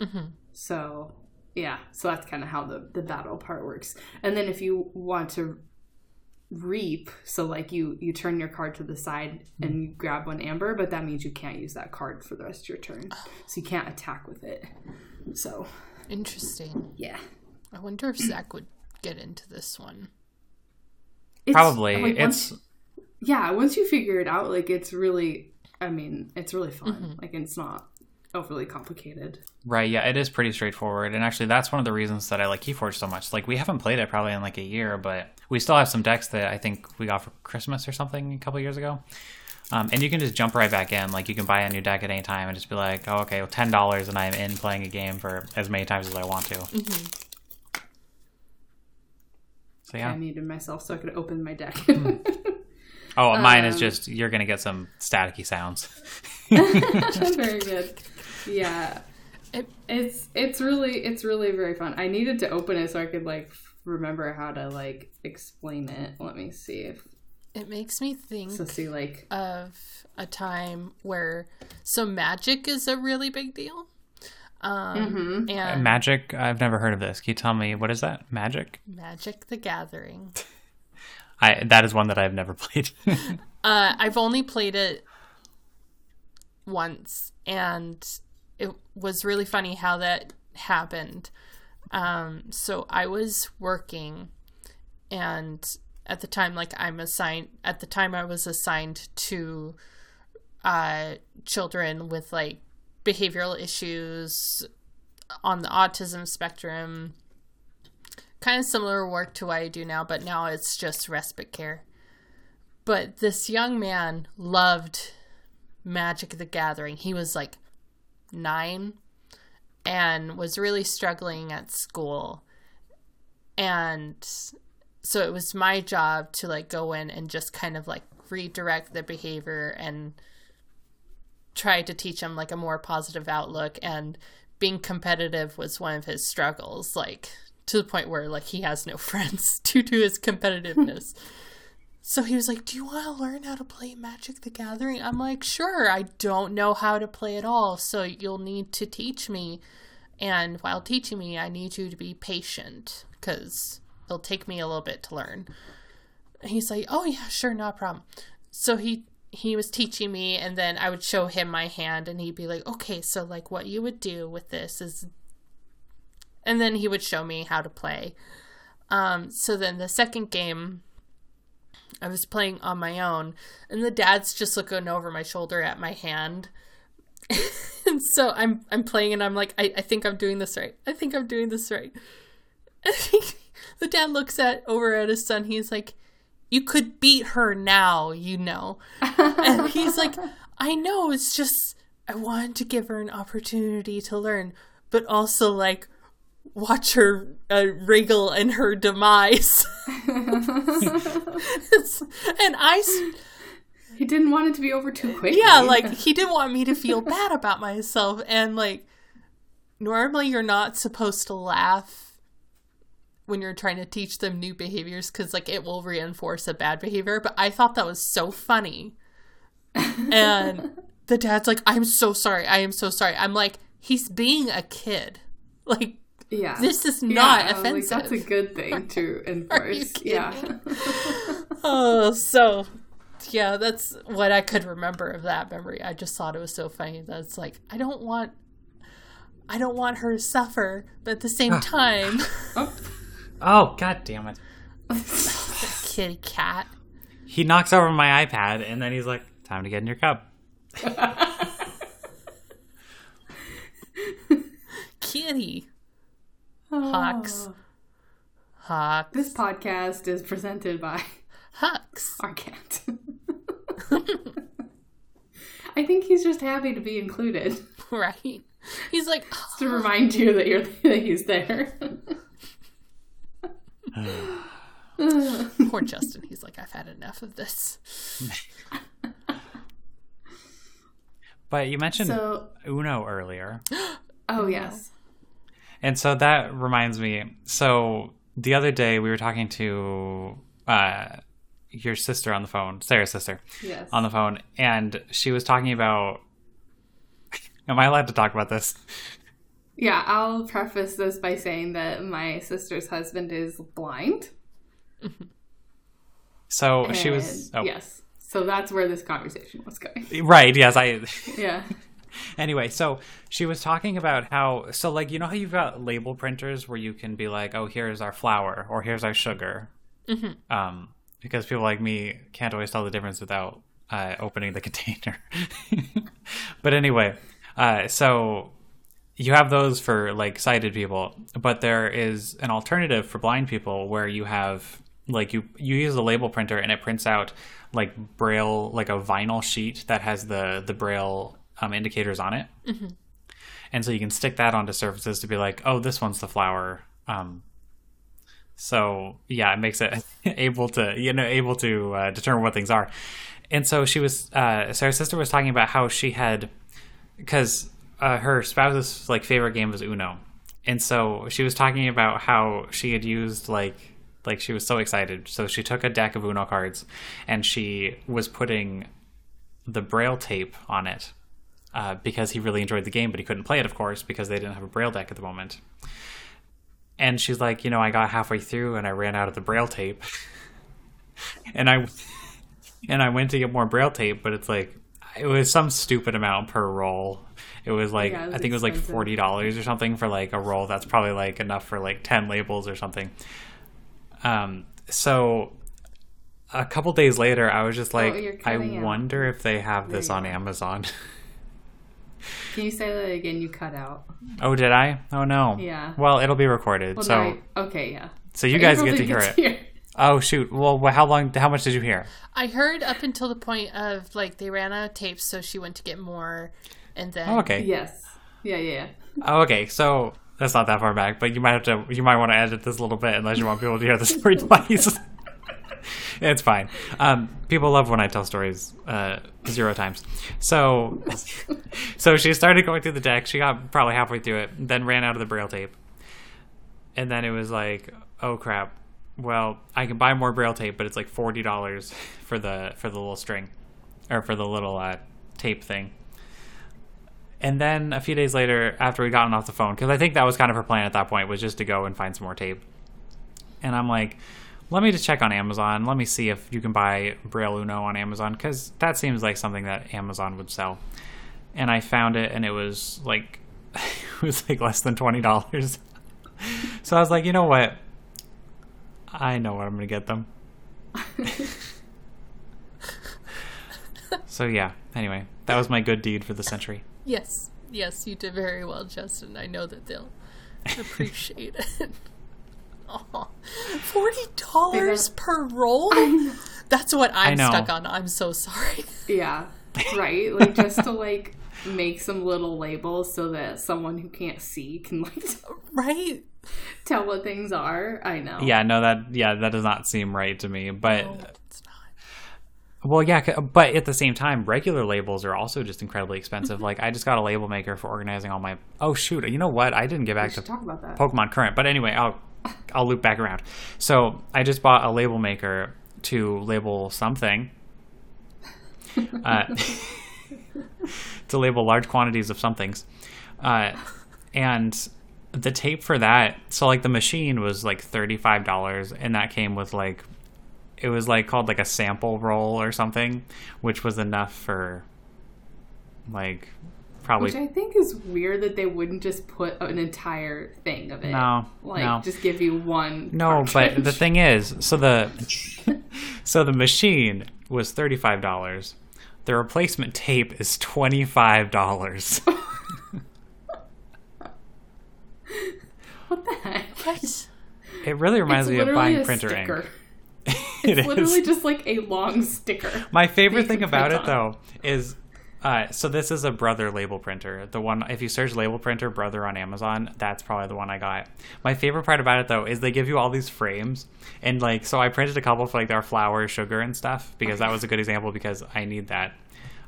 Mm-hmm. So yeah, so that's kind of how the the battle part works. And then if you want to reap, so like you you turn your card to the side mm-hmm. and you grab one amber, but that means you can't use that card for the rest of your turn. Ah. So you can't attack with it. So Interesting. yeah. I wonder if Zach would get into this one. It's, probably like, once- it's yeah once you figure it out like it's really i mean it's really fun Mm-hmm. like it's not overly complicated Right, yeah, it is pretty straightforward. And actually that's one of the reasons that I like Keyforge so much. Like we haven't played it probably in like a year, but we still have some decks that I think we got for Christmas or something a couple years ago. Um, and you can just jump right back in. Like you can buy a new deck at any time and just be like, oh, okay, well, ten dollars, and I'm in playing a game for as many times as I want to. So yeah. i muted myself so i could open my deck Oh, mine is um, just you're gonna get some staticky sounds. very good yeah It- it's it's really it's really very fun i needed to open it so i could like remember how to like explain it let me see if It makes me think so see like of a time where so magic is a really big deal. Um, and Magic. I've never heard of this. Can you tell me what is that? Magic. Magic the Gathering. I that is one that I've never played. Uh, I've only played it once, and it was really funny how that happened. Um, so I was working, and at the time, like I'm assigned. At the time, I was assigned to uh, children with like behavioral issues on the autism spectrum. Kind of similar work to what I do now, but now it's just respite care. But this young man loved Magic the Gathering. He was like nine and was really struggling at school. And so it was my job to like go in and just kind of like redirect the behavior and try to teach him like a more positive outlook and being competitive was one of his struggles like to the point where like he has no friends due to his competitiveness so he was like, Do you want to learn how to play Magic the Gathering? I'm like, Sure, I don't know how to play at all, so you'll need to teach me. And while teaching me, I need you to be patient because it'll take me a little bit to learn. He's like, Oh, yeah, sure, no problem. So he. He was teaching me, and then I would show him my hand, and he'd be like, "Okay, so like what you would do with this is and then he would show me how to play. Um, so then the second game, I was playing on my own, and the dad's just looking over my shoulder at my hand. and so I'm I'm playing, and I'm like, I, I think I'm doing this right. I think I'm doing this right. And the dad looks at over at his son. He's like, "You could beat her now, you know." and he's like, "I know. It's just I wanted to give her an opportunity to learn, but also like." Watch her uh, wriggle and her demise. And I. He didn't want it to be over too quick. yeah, like he didn't want me to feel bad about myself. And like, normally you're not supposed to laugh when you're trying to teach them new behaviors because like it will reinforce a bad behavior. But I thought that was so funny. And the dad's like, I'm so sorry. I am so sorry. I'm like, he's being a kid. Like, yeah. this is not I was offensive. Like, that's a good thing to enforce. kidding yeah. me? Oh, so yeah, that's what I could remember of that memory. I just thought it was so funny that it's like I don't want I don't want her to suffer, but at the same time, Oh, god damn it. kitty cat. He knocks over my iPad and then he's like, time to get in your cup. Kitty. Hawks. Oh. Hawks. This podcast is presented by Hawks. our cat. I think he's just happy to be included Right. He's like, to remind you that you're that he's there. poor Justin. He's like, I've had enough of this. But you mentioned so, Uno earlier. oh yes, And so that reminds me. So the other day we were talking to uh, your sister on the phone, Sarah's sister, yes. on the phone, and she was talking about. Am I allowed to talk about this? Yeah, I'll preface this by saying that my sister's husband is blind. So she was. Oh, Yes. So that's where this conversation was going. Right. Yes. I. Yeah. Anyway, so she was talking about how. So like you know how you've got label printers where you can be like, oh, here's our flour or here's our sugar. Um, because people like me can't always tell the difference without uh, opening the container. but anyway, uh, so you have those for like sighted people, but there is an alternative for blind people where you have like you you use the label printer and it prints out like braille like a vinyl sheet that has the the braille um, indicators on it, and so you can stick that onto surfaces to be like, oh, this one's the flower. Um, so yeah, it makes it able to you know able to uh, determine what things are. And so she was uh, Sarah's sister was talking about how she had because uh, her spouse's like favorite game was Uno, and so she was talking about how she had used like like she was so excited. So she took a deck of Uno cards and she was putting the braille tape on it uh, because he really enjoyed the game, but he couldn't play it, of course, because they didn't have a braille deck at the moment. And she's like, you know, I got halfway through and I ran out of the braille tape, and I and I went to get more braille tape, but it's like it was some stupid amount per roll. It was like Yeah, it was I think it was like forty dollars or something for like a roll. That's probably like enough for like ten labels or something. Um, so a couple days later, I was just like, Oh, I wonder if they have this on. Amazon. Can you say that again? You cut out. oh, did I? Oh no. Yeah. Well, it'll be recorded, Well, so I- okay, yeah. so you guys get to didn't hear it. Oh shoot! Well, how long? How much did you hear? I heard up until the point of like they ran out of tapes, so she went to get more, and then Oh, okay. Yes. Yeah, yeah, yeah. Oh, okay. So that's not that far back, but you might have to. You might want to edit this a little bit unless you want people to hear the story twice. it's fine. Um, people love when I tell stories uh, zero times. So, so she started going through the deck. She got probably halfway through it, then ran out of the braille tape, and then it was like, oh crap. Well, I can buy more braille tape, but it's like forty dollars for the for the little string, or for the little uh, tape thing. And then a few days later, after we'd gotten off the phone, because I think that was kind of her plan at that point, was just to go and find some more tape. And I'm like, let me just check on Amazon. Let me see if you can buy Braille Uno on Amazon, because that seems like something that Amazon would sell. And I found it, and it was like, it was like less than twenty dollars. So I was like, you know what? I know what I'm gonna get them. so yeah. Anyway, that was my good deed for the century. Yes, yes, you did very well, Justin. I know that they'll appreciate it. Aw. Forty dollars per roll? That's what I'm know. stuck on. I'm so sorry. Yeah, right. Like just to like make some little labels so that someone who can't see can like right? tell what things are. I know. Yeah, no, that yeah, that does not seem right to me. But No, it's not. well, yeah, but at the same time, regular labels are also just incredibly expensive. Mm-hmm. like I just got a label maker for organizing all my. Oh shoot! You know what? I didn't get back to talk about that. Pokemon Current. But anyway, I'll I'll loop back around. So I just bought a label maker to label something. Uh, to label large quantities of somethings, uh, and the tape for that. So like the machine was like thirty five dollars, and that came with like it was like called like a sample roll or something, which was enough for like probably Which I think is weird that they wouldn't just put an entire thing of it. No, like no. just give you one. No, but the thing is, so the so the machine was thirty five dollars. The replacement tape is twenty five dollars. what the heck? What? It really reminds It's me of literally buying a printer sticker. ink. It's It literally is. just like a long sticker. My favorite thing about print it though is uh, so this is a brother label printer. The one if you search label printer brother on Amazon, that's probably the one I got. My favorite part about it though is they give you all these frames and like so I printed a couple for like our flour, sugar and stuff because that was a good example because I need that.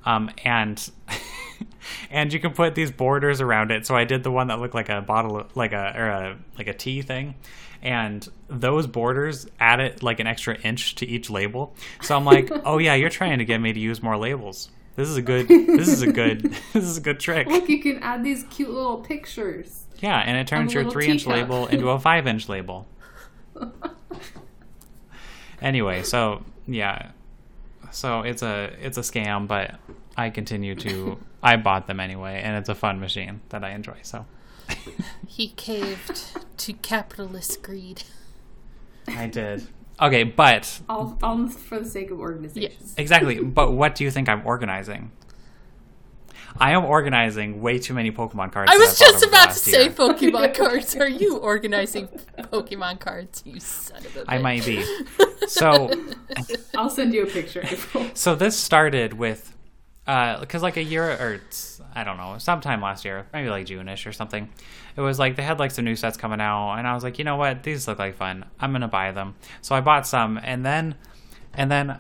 Um, and and you can put these borders around it. So I did the one that looked like a bottle, like a or a like a tea thing, and those borders added like an extra inch to each label. So I'm like, oh yeah, you're trying to get me to use more labels. This is a good. This is a good. This is a good trick. Look, you can add these cute little pictures. Yeah, and it turns your three inch label into a five inch label. Anyway, so yeah, so it's a it's a scam, but I continue to I bought them anyway, and it's a fun machine that I enjoy. So He caved to capitalist greed. I did. Okay, but All, all for the sake of organization. Yes. exactly. But what do you think I'm organizing? I am organizing way too many Pokemon cards. I was bought just about to say year. Pokemon cards. Are you organizing Pokemon cards, you son of a bitch? I might be. So I'll send you a picture, April. So this started with, because like a year or I don't know, sometime last year, maybe like June-ish or something. It was like they had like some new sets coming out, and I was like, you know what, these look like fun. I'm gonna buy them. So I bought some, and then, and then,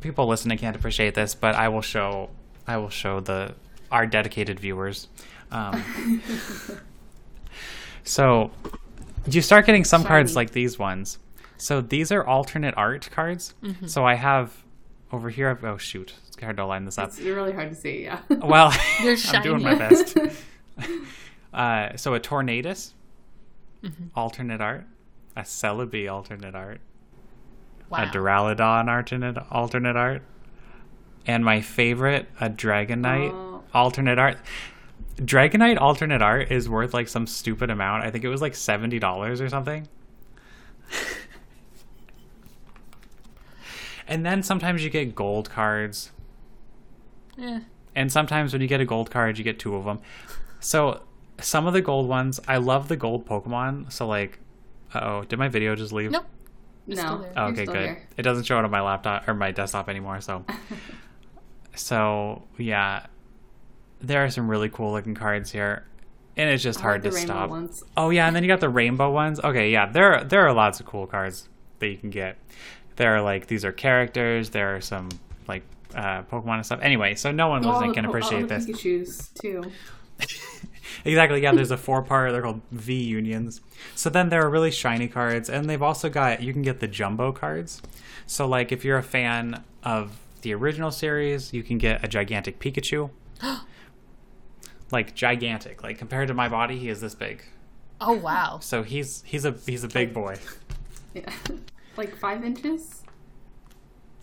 people listening can't appreciate this, but I will show, I will show the our dedicated viewers. Um, so you start getting some cards like these ones. So these are alternate art cards. So I have over here. I've, oh shoot, it's hard to line this up. It's really hard to see, yeah. Well, They're I'm doing my best. uh, so a Tornadus, alternate art. A Celebi alternate art. Wow. A Duraludon alternate alternate art. And my favorite, a Dragonite Oh. alternate art. Dragonite alternate art is worth like some stupid amount. I think it was like seventy dollars or something. And then sometimes you get gold cards. Eh. And sometimes when you get a gold card, you get two of them. So some of the gold ones, I love the gold Pokemon. So like, oh, did my video just leave? Nope. still no. there. Oh, okay, still good. here. It doesn't show it on my laptop or my desktop anymore. So, so yeah, there are some really cool looking cards here, and it's just I hard like to the rainbow stop. ones. Oh yeah, and then you got the rainbow ones. Okay, yeah, there there are lots of cool cards that you can get. There are like these are characters. There are some like uh, Pokemon and stuff. Anyway, so no one listening the can po- appreciate this. Pikachu's too. Exactly. Yeah, there's a four part. They're called V unions. So then there are really shiny cards, and they've also got you can get the jumbo cards. So like if you're a fan of the original series, you can get a gigantic Pikachu. like gigantic, like compared to my body, he is this big. Oh wow. So he's he's a he's a big boy. Yeah. Like five inches?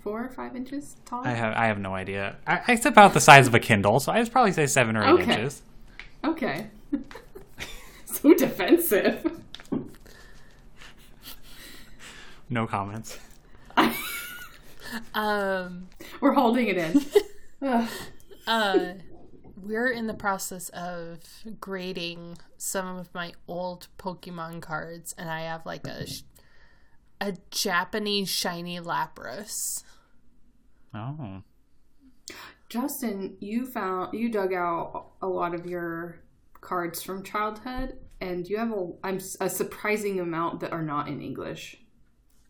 Four or five inches tall? I have I have no idea. I, it's about the size of a Kindle, so I'd probably say seven or eight Okay. inches. Okay. so defensive. No comments. Um, We're holding it in. Uh, we're in the process of grading some of my old Pokemon cards, and I have like a sh- a Japanese shiny Lapras. Oh. Justin, you found you dug out a lot of your cards from childhood, and you have a I'm s- a surprising amount that are not in English.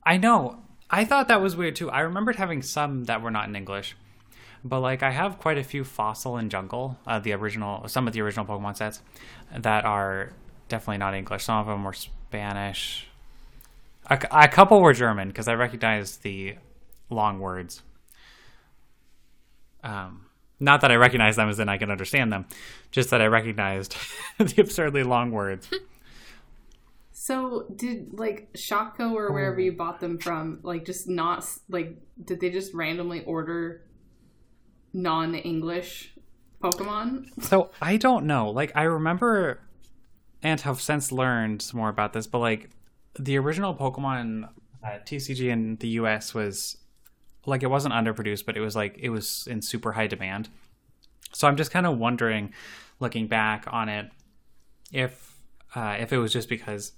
I know. I thought that was weird too. I remembered having some that were not in English. But like I have quite a few fossil and jungle, uh, the original some of the original Pokemon sets that are definitely not English. Some of them were Spanish. A, a couple were German because I recognized the long words. Um, not that I recognize them as in I can understand them, just that I recognized the absurdly long words. So did like Shopko or wherever you bought them from, like just not like did they just randomly order non-English Pokemon? So I don't know. Like I remember, and have since learned more about this. But like the original Pokemon uh, TCG in the U.S. was like it wasn't underproduced, but it was like it was in super high demand. So I'm just kind of wondering, looking back on it, if uh, if it was just because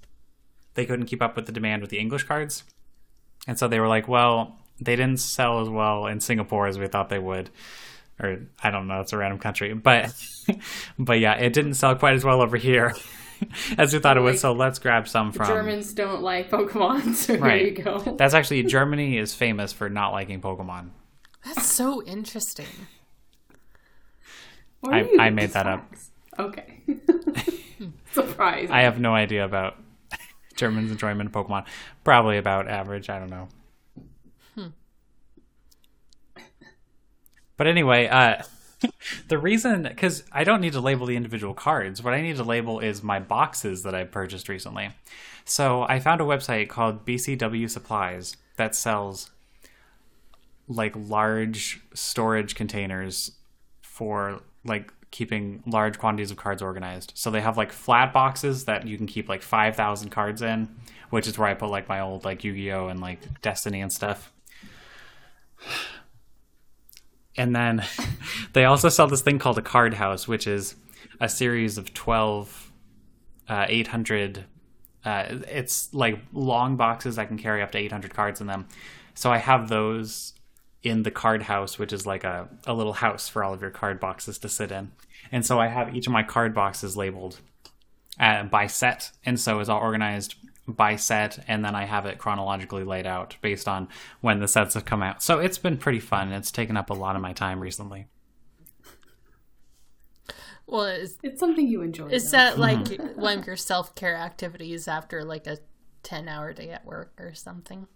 they couldn't keep up with the demand with the English cards, and so they were like, well, they didn't sell as well in Singapore as we thought they would or I don't know, it's a random country, but but yeah, it didn't sell quite as well over here as we thought it would. Like, So let's grab some from. Germans don't like Pokemon, so Right. here you go. That's actually Germany is famous for not liking Pokemon. That's so interesting. I- I made that up. Okay. Surprise. I have no idea about Germans' enjoyment of Pokemon. Probably about average. I don't know. But anyway, uh, the reason because I don't need to label the individual cards. What I need to label is my boxes that I purchased recently. So I found a website called BCW Supplies that sells like large storage containers for like keeping large quantities of cards organized. So they have like flat boxes that you can keep like 5,000 cards in, which is where I put like my old like Yu-Gi-Oh and like Destiny and stuff. And then they also sell this thing called a card house, which is a series of 12 uh, 800 uh, it's like long boxes that can carry up to 800 cards in them. So I have those in the card house, which is like a, a little house for all of your card boxes to sit in. And so I have each of my card boxes labeled uh, by set. And so it's all organized by set. And then I have it chronologically laid out based on when the sets have come out. So it's been pretty fun. It's taken up a lot of my time recently. Well, is, it's something you enjoy. is though. that like hmm. one of your self care activities after like a 10 hour day at work or something?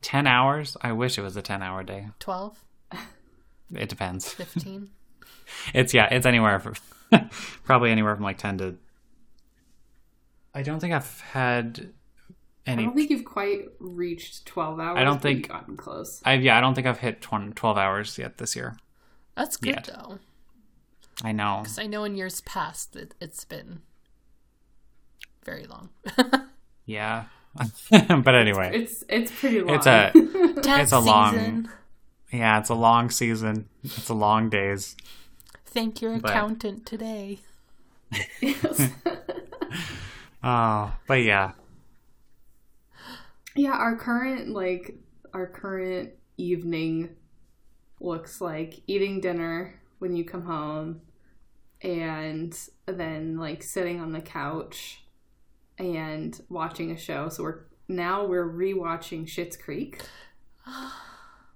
10 hours? I wish it was a 10 hour day. 12? It depends. 15? It's yeah, it's anywhere from probably anywhere from like ten to. I don't think I've had any. I don't think you've quite reached 12 hours. I don't think- you've gotten close. I yeah, I don't think I've hit 20, 12 hours yet this year. That's good Yet. though. I know. Because I know in years past it, it's been very long. Yeah, but anyway, It's it's pretty long. it's a It's a long- season. yeah, it's a long season. It's a long days. Thank your But- accountant today. Yes. Oh, but yeah, yeah, our current like our current evening looks like eating dinner when you come home and then like sitting on the couch and watching a show. So we're now we're rewatching Schitt's Creek.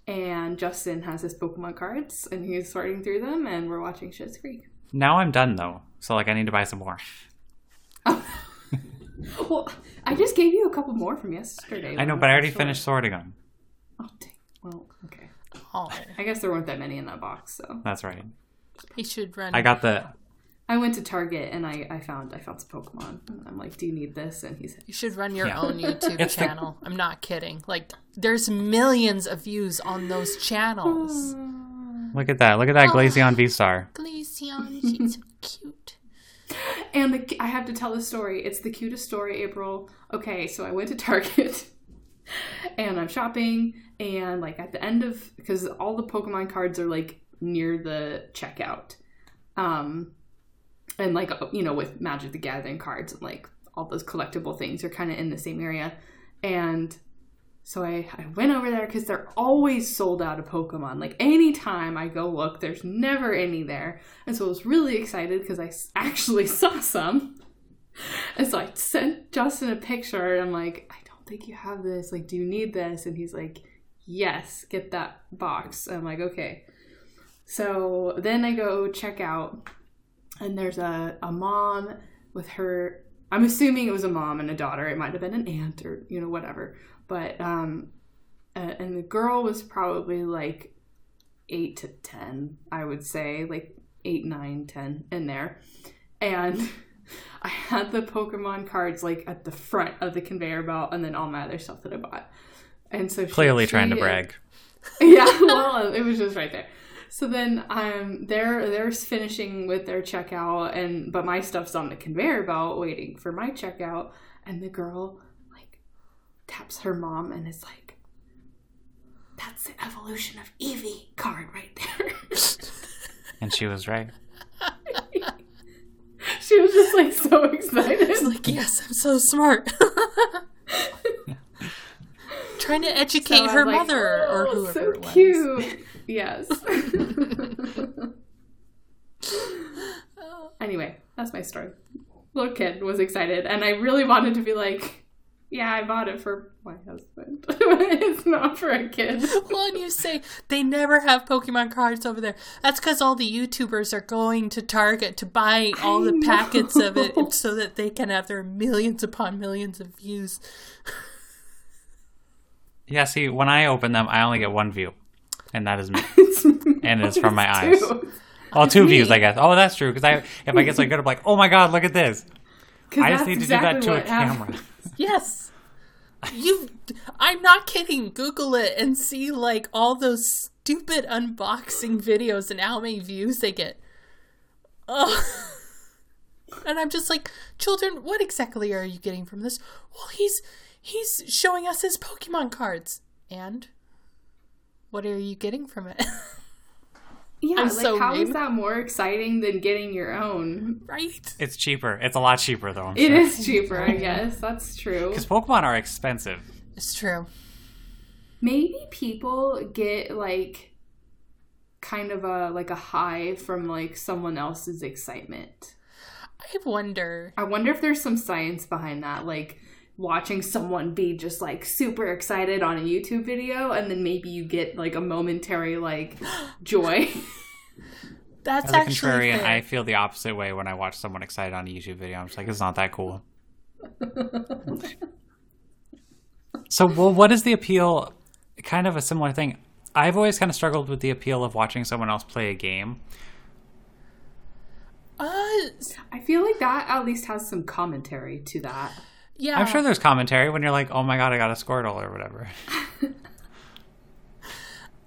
And Justin has his Pokemon cards and he's sorting through them and we're watching Schitt's Creek. now I'm done though. So like, I need to buy some more. Well, I just gave you a couple more from yesterday. I know, but I already story. finished sorting them. Oh, dang. Well, okay. Oh, I guess there weren't that many in that box, so That's right. he should run. I got the I went to Target and I, I found I found some Pokemon. I'm like, "Do you need this?" And he said, You should run your Yeah. own YouTube It's the- channel. I'm not kidding. Like, there's millions of views on those channels. look at that. Look at that oh. Glaceon V Star. Glaceon, she's so cute. And the, I have to tell the story. It's the cutest story, April. Okay, so I went to Target and I'm shopping, and like at the end of because all the Pokemon cards are like near the checkout, um, and like you know with Magic the Gathering cards and like all those collectible things are kind of in the same area, and so I, I went over there because they're always sold out of Pokemon. Like anytime I go look, there's never any there. And so I was really excited because I actually saw some. And so I sent Justin a picture and I'm like, I don't think you have this. Like, do you need this? And he's like, Yes, get that box. And I'm like, okay. So then I go check out and there's a, a mom with her I'm assuming it was a mom and a daughter. It might have been an aunt or, you know, whatever but um uh, and the girl was probably like 8 to 10 i would say like eight, nine, ten in there. And i had the pokemon cards like at the front of the conveyor belt and then all my other stuff that i bought. And so she- Clearly she- trying to brag. yeah well it was just right there. So then um they're they're finishing with their checkout and but my stuff's on the conveyor belt waiting for my checkout. And the girl taps her mom and is like that's the evolution of Eevee card right there. And she was right. she was just like so excited. It's like, yes, I'm so smart. Trying to educate I was her like, mother or "Oh, whoever so it was. cute. Yes. anyway, that's my story. Little kid was excited, and I really wanted to be like, "Yeah, I bought it for my husband. it's not for a kid." Well, and you say they never have Pokemon cards over there. That's because all the YouTubers are going to Target to buy all I the packets of it so that they can have their millions upon millions of views. Yeah, see, when I open them, I only get one view, and that is me. And it's from my eyes. Well, two me. views, I guess. Oh, that's true. Because I, if I get so good, I'm like, oh my god, look at this. I just need to exactly do that to a what happened. camera. Yes. You I'm not kidding. Google it and see like all those stupid unboxing videos and how many views they get. Ugh. And I'm just like, children, what exactly are you getting from this? Well, he's he's showing us his Pokemon cards. And what are you getting from it? Yeah, I'm like so how is mean. that more exciting than getting your own? right? It's cheaper. It's a lot cheaper, though. I'm It sure. is cheaper, I guess. That's true. Because Pokemon are expensive. It's true. maybe people get like kind of a like a high from like someone else's excitement. I wonder. I wonder if there's some science behind that like watching someone be just like super excited on a YouTube video and then maybe you get like a momentary like joy. That's As a actually contrarian, fair. I feel the opposite way when I watch someone excited on a YouTube video. I'm just like, it's not that cool. so, well, what is the appeal? Kind of a similar thing. I've always kind of struggled with the appeal of watching someone else play a game. uh, I feel like that at least has some commentary to that. Yeah. I'm sure there's commentary when you're like, oh my god, I got a Squirtle or whatever.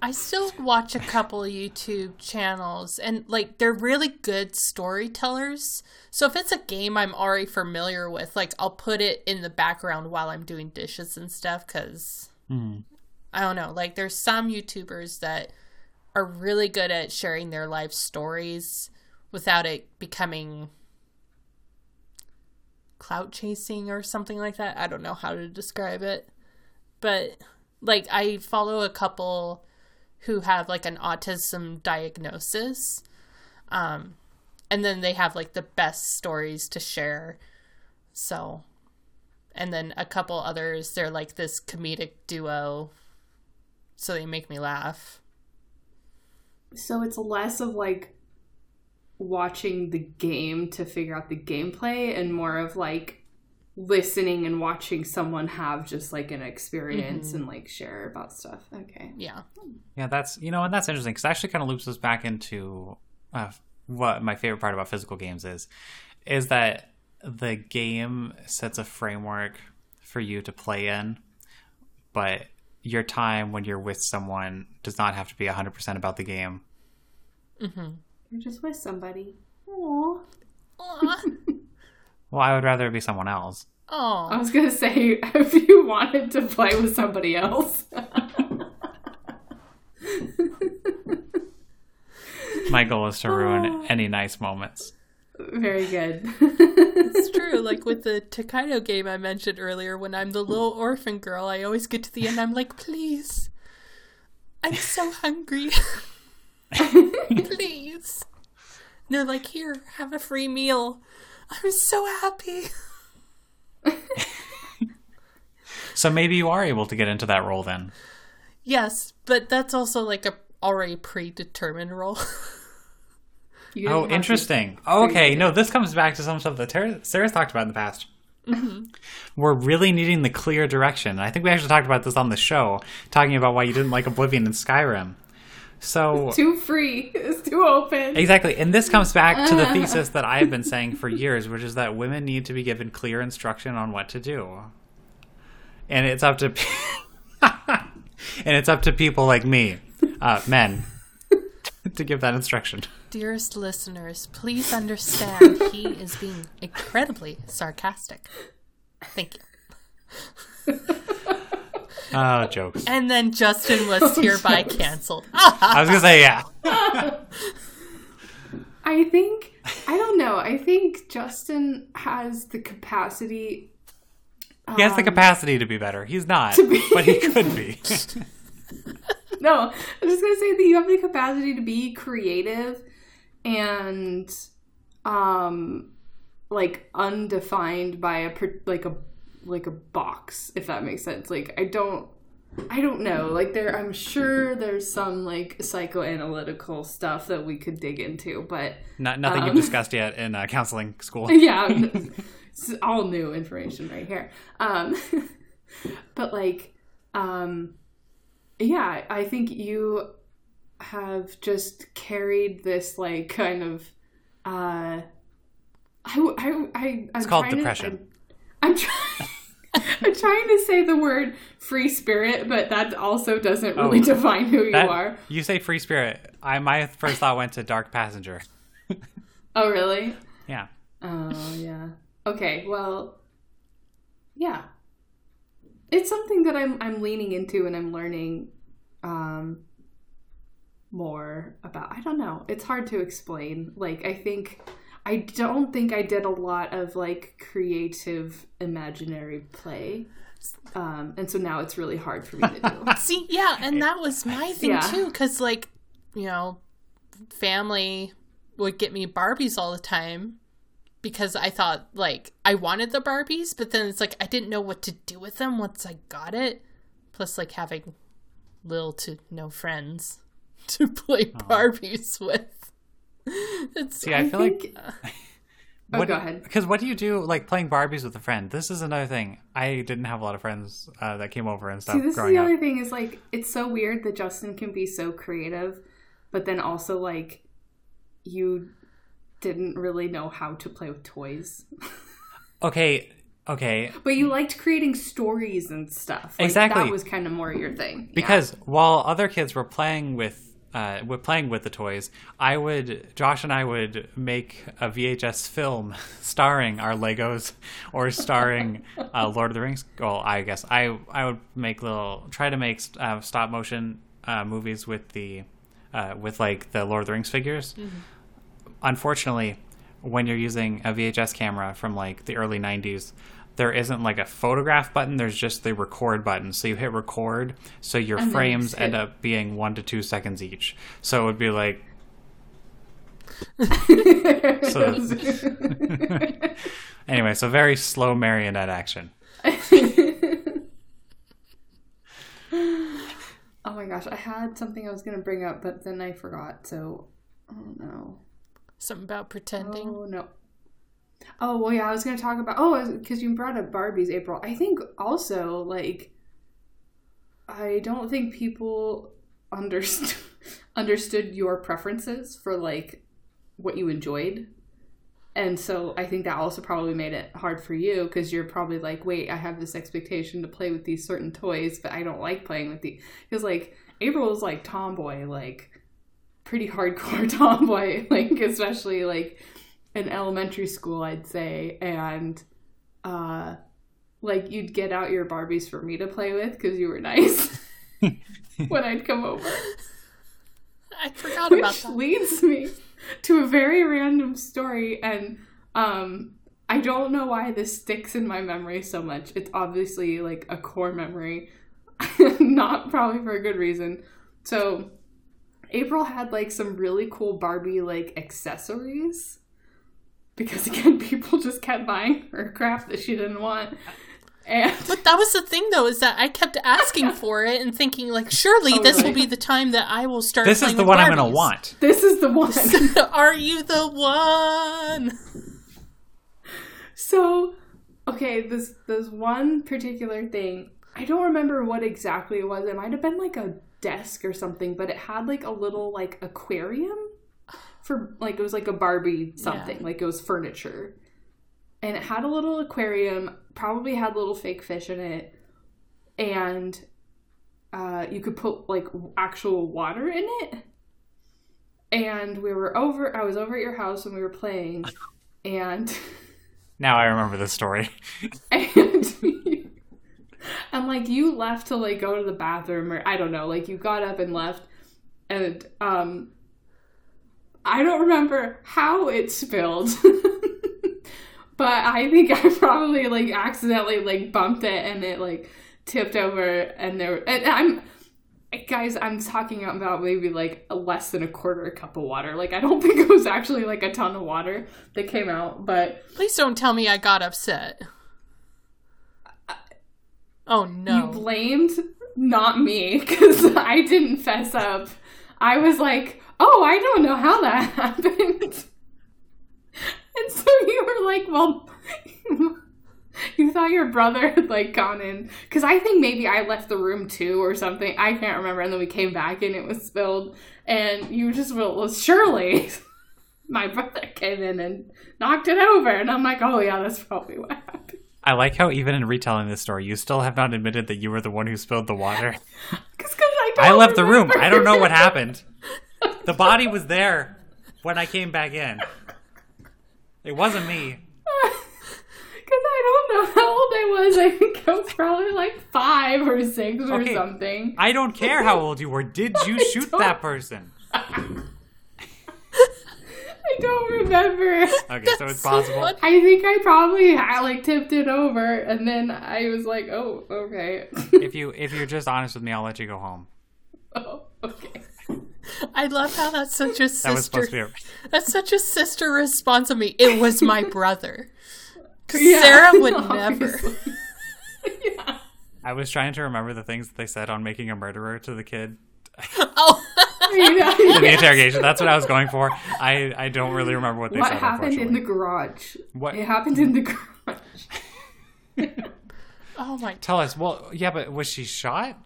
I still watch a couple of YouTube channels and like they're really good storytellers. So if it's a game I'm already familiar with, like I'll put it in the background while I'm doing dishes and stuff cuz hmm. I don't know, like there's some YouTubers that are really good at sharing their life stories without it becoming clout chasing or something like that. I don't know how to describe it. But like I follow a couple who have like an autism diagnosis. Um and then they have like the best stories to share. So and then a couple others they're like this comedic duo. So they make me laugh. So it's less of like watching the game to figure out the gameplay and more of like listening and watching someone have just like an experience and like share about stuff. Okay. Yeah. Yeah, that's you know, and that's interesting because actually kind of loops us back into uh, what my favorite part about physical games is, is that the game sets a framework for you to play in, but your time when you're with someone does not have to be 100% about the game. You're just with somebody. Aww. Aw. Well, I would rather it be someone else. Oh, I was gonna say if you wanted to play with somebody else. My goal is to ruin any nice moments. Very good. it's true. Like with the Tokaido game I mentioned earlier, when I'm the little orphan girl, I always get to the end. I'm like, please, I'm so hungry. please. And they're like, here, have a free meal. I'm so happy. So maybe you are able to get into that role then. Yes, but that's also like a already predetermined role. You didn't Oh, interesting. Okay, no, this comes back to some stuff that Tara, Sarah's talked about in the past. Mm-hmm. We're really needing the clear direction. I think we actually talked about this on the show, talking about why you didn't like Oblivion and Skyrim. So Too free. It's too open. exactly, and this comes back to the thesis that I've been saying for years, which is that women need to be given clear instruction on what to do, and it's up to and it's up to people like me, uh, men, to give that instruction. Dearest listeners, please understand he is being incredibly sarcastic. Thank you. Oh, jokes. And then Justin was hereby canceled. I was gonna say yeah. I think I don't know. I think Justin has the capacity. He has the um, capacity to be better. He's not, be- but he could be. No, I'm just gonna say that you have the capacity to be creative and um like undefined by a like a like a box if that makes sense. Like I don't I don't know. Like there I'm sure there's some like psychoanalytical stuff that we could dig into, but Not nothing Um. you've discussed yet in uh, counseling school. yeah, it's all new information right here. Um, but like, um, yeah, I think you have just carried this like kind of. Uh, I, I, I, I'm It's called trying to- depression. I'm, I'm trying. I'm trying to say the word free spirit, but that also doesn't really Oh, define who you are. You say free spirit. I my first thought went to dark passenger. Oh, really? Yeah. Oh yeah. Okay. Well, yeah. It's something that I'm I'm leaning into and I'm learning um more about. I don't know. It's hard to explain. Like I think I don't think I did a lot of like creative imaginary play. Um and so now it's really hard for me to do. See, yeah, and that was my thing Yeah. too, because like, you know, family would get me Barbies all the time because I thought like I wanted the Barbies, but then it's like I didn't know what to do with them once I got it. Plus, like having little to no friends to play Barbies with. It's See, I, feel like think- Oh, go ahead. Because what do you do like playing Barbies with a friend? This is another thing. I didn't have a lot of friends uh, that came over and stuff See, this is the up. other thing is like it's so weird that Justin can be so creative, but then also like you didn't really know how to play with toys. Okay, okay. But you liked creating stories and stuff. Like, Exactly. That was kind of more your thing. Yeah. Because while other kids were playing with uh, were playing with the toys, I would Josh and I would make a VHS film starring our Legos or starring uh, Lord of the Rings. Well, I guess I I would make little try to make uh, stop motion uh, movies with the uh, with like the Lord of the Rings figures. Unfortunately, when you're using a VHS camera from like the early 90s, there isn't like a photograph button, there's just the record button. So you hit record, so your And frames you end up being one to two seconds each. So it would be like. so anyway, so very slow marionette action. oh my gosh, I had something I was gonna bring up, but then I forgot. So, oh no. something about pretending. Oh no. Oh well, yeah. I was gonna talk about. Oh, because you brought up Barbies, April. I think also like, I don't think people understood understood your preferences for like what you enjoyed, and so I think that also probably made it hard for you because you're probably like, wait, I have this expectation to play with these certain toys, but I don't like playing with the because like April was like tomboy, like pretty hardcore tomboy, like especially like in elementary school, I'd say, and uh, like you'd get out your Barbies for me to play with because you were nice when I'd come over. I forgot about Which that. leads me to a very random story, and um, I don't know why this sticks in my memory so much. It's obviously like a core memory, not probably for a good reason. So, April had like some really cool Barbie like accessories because again, people just kept buying her crap that she didn't want. And But that was the thing, though, is that I kept asking for it and thinking, like, surely Oh, this will be the time that I will start. This is the with one I'm gonna want. this is the one. Are you the one? So, okay, this this one particular thing, I don't remember what exactly it was. It might have been like a desk or something, but it had like a little like aquarium for like it was like a Barbie something, like it was furniture. And it had a little aquarium, probably had little fake fish in it, and uh, you could put like actual water in it. And we were over. I was over at your house and we were playing, and Now I remember the story. and and like you left to like go to the bathroom or I don't know, like you got up and left and um I don't remember how it spilled. but I think I probably like accidentally like bumped it and it like tipped over and there and I'm guys I'm talking about maybe like less than a quarter a cup of water. Like I don't think it was actually like a ton of water that came out, but Please don't tell me I got upset. Oh no You blamed not me because I didn't fess up. I was like, "Oh, I don't know how that happened," and so you were like, "Well." You thought your brother had like gone in because I think maybe I left the room too or something. I can't remember. And then we came back and it was spilled, and you just well, well surely my brother came in and knocked it over, and I'm like, oh yeah, that's probably what happened. I like how even in retelling this story, you still have not admitted that you were the one who spilled the water. 'cause I, I don't left the room. I don't know what happened. The body was there when I came back in. It wasn't me. Because I don't know how old I was. I think I was probably like five or six or Okay. something. I don't care how old you were. Did you shoot that person? I don't remember. Okay, so it's possible. funny. I think I probably I like tipped it over, and then I was like, "Oh, okay." If you if you're just honest with me, I'll let you go home. oh, okay. I love how that's such a That was supposed sister. to be. A, That's such a sister response of me. It was my brother. Yeah, Sarah would never. yeah. I was trying to remember the things that they said on making a murderer to the kid Oh, You know, in the yes. interrogation. That's what I was going for. I I don't really remember what they What said. happened in the garage? What- It happened in the garage. oh my! Tell us. Well, yeah, but was she shot?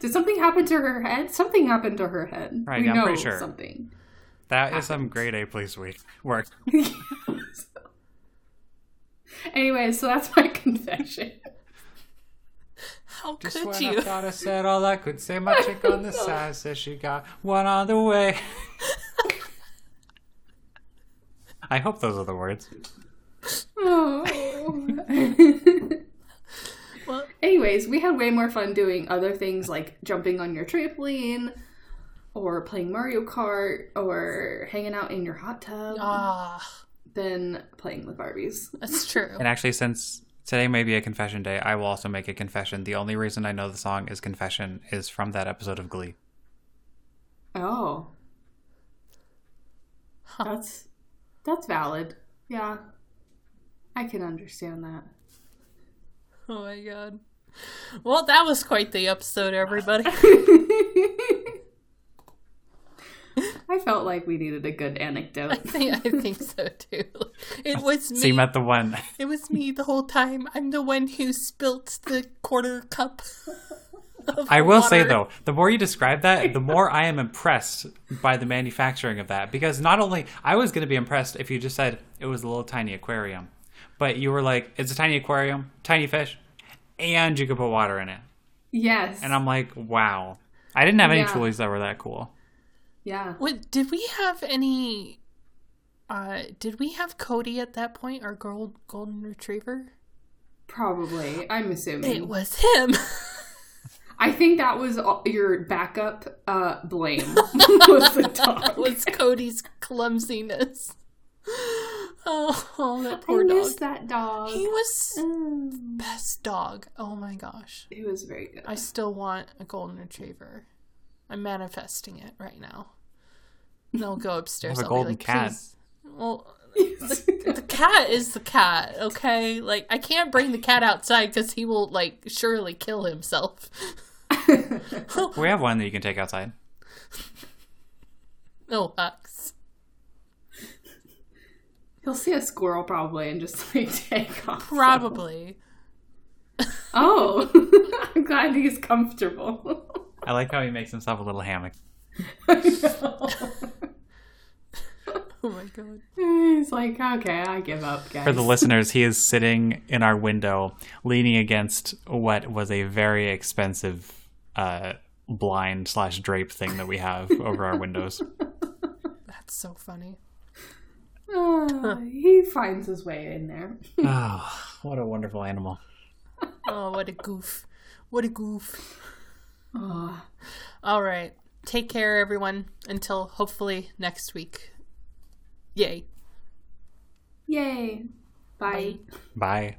Did something happen to her head? Something happened to her head. Right, we I'm know pretty sure. something. That is some grade A police week work. anyway, so that's my confession. How Just could when I thought I said all I could say, my chick on the side says she got one on the way. I hope those are the words. Oh. Well- Anyways, we had way more fun doing other things like jumping on your trampoline or playing Mario Kart or hanging out in your hot tub Ah, than playing with Barbies. that's true. And actually, since today may be a confession day, I will also make a confession. The only reason I know the song is Confession is from that episode of Glee. Oh. That's that's valid. Yeah. I can understand that. Oh my god. Well, that was quite the episode, everybody. I felt like we needed a good anecdote. I think, I think so too. It was me. See, met the one. It was me the whole time. I'm the one who spilt the quarter cup. I will say though, the more you describe that, the more I am impressed by the manufacturing of that. Because not only I was going to be impressed if you just said it was a little tiny aquarium, but you were like, it's a tiny aquarium, tiny fish, and you could put water in it. Yes. And I'm like, wow. I didn't have any Yeah. toys that were that cool. yeah. Wait, did we have any? Uh, did we have Cody at that point? Our gold golden retriever? Probably. I'm assuming. It was him. I think that was all- your backup uh, blame was the dog. Was Cody's clumsiness. Oh, oh, that I poor miss that dog. He was Mm. best dog. Oh my gosh. He was very good. I still want a golden retriever. I'm manifesting it right now. And I'll go upstairs. Have a I'll be golden like, cat. "Please." Well, the cat is the cat, okay? Like I can't bring the cat outside because he will like surely kill himself. We have one that you can take outside. No hucks. He'll see a squirrel probably and just like take off. Probably. Oh, I'm glad he's comfortable. I like how he makes himself a little hammock. Oh my god. he's like, okay, I give up, guys. For the listeners, he is sitting in our window, leaning against what was a very expensive uh, blind slash drape thing that we have over our windows. That's so funny. Ah, he finds his way in there. Oh, what a wonderful animal! Oh, what a goof. What a goof. Oh, All right. Take care, everyone. Until hopefully next week. Yay. yay! Bye. Bye.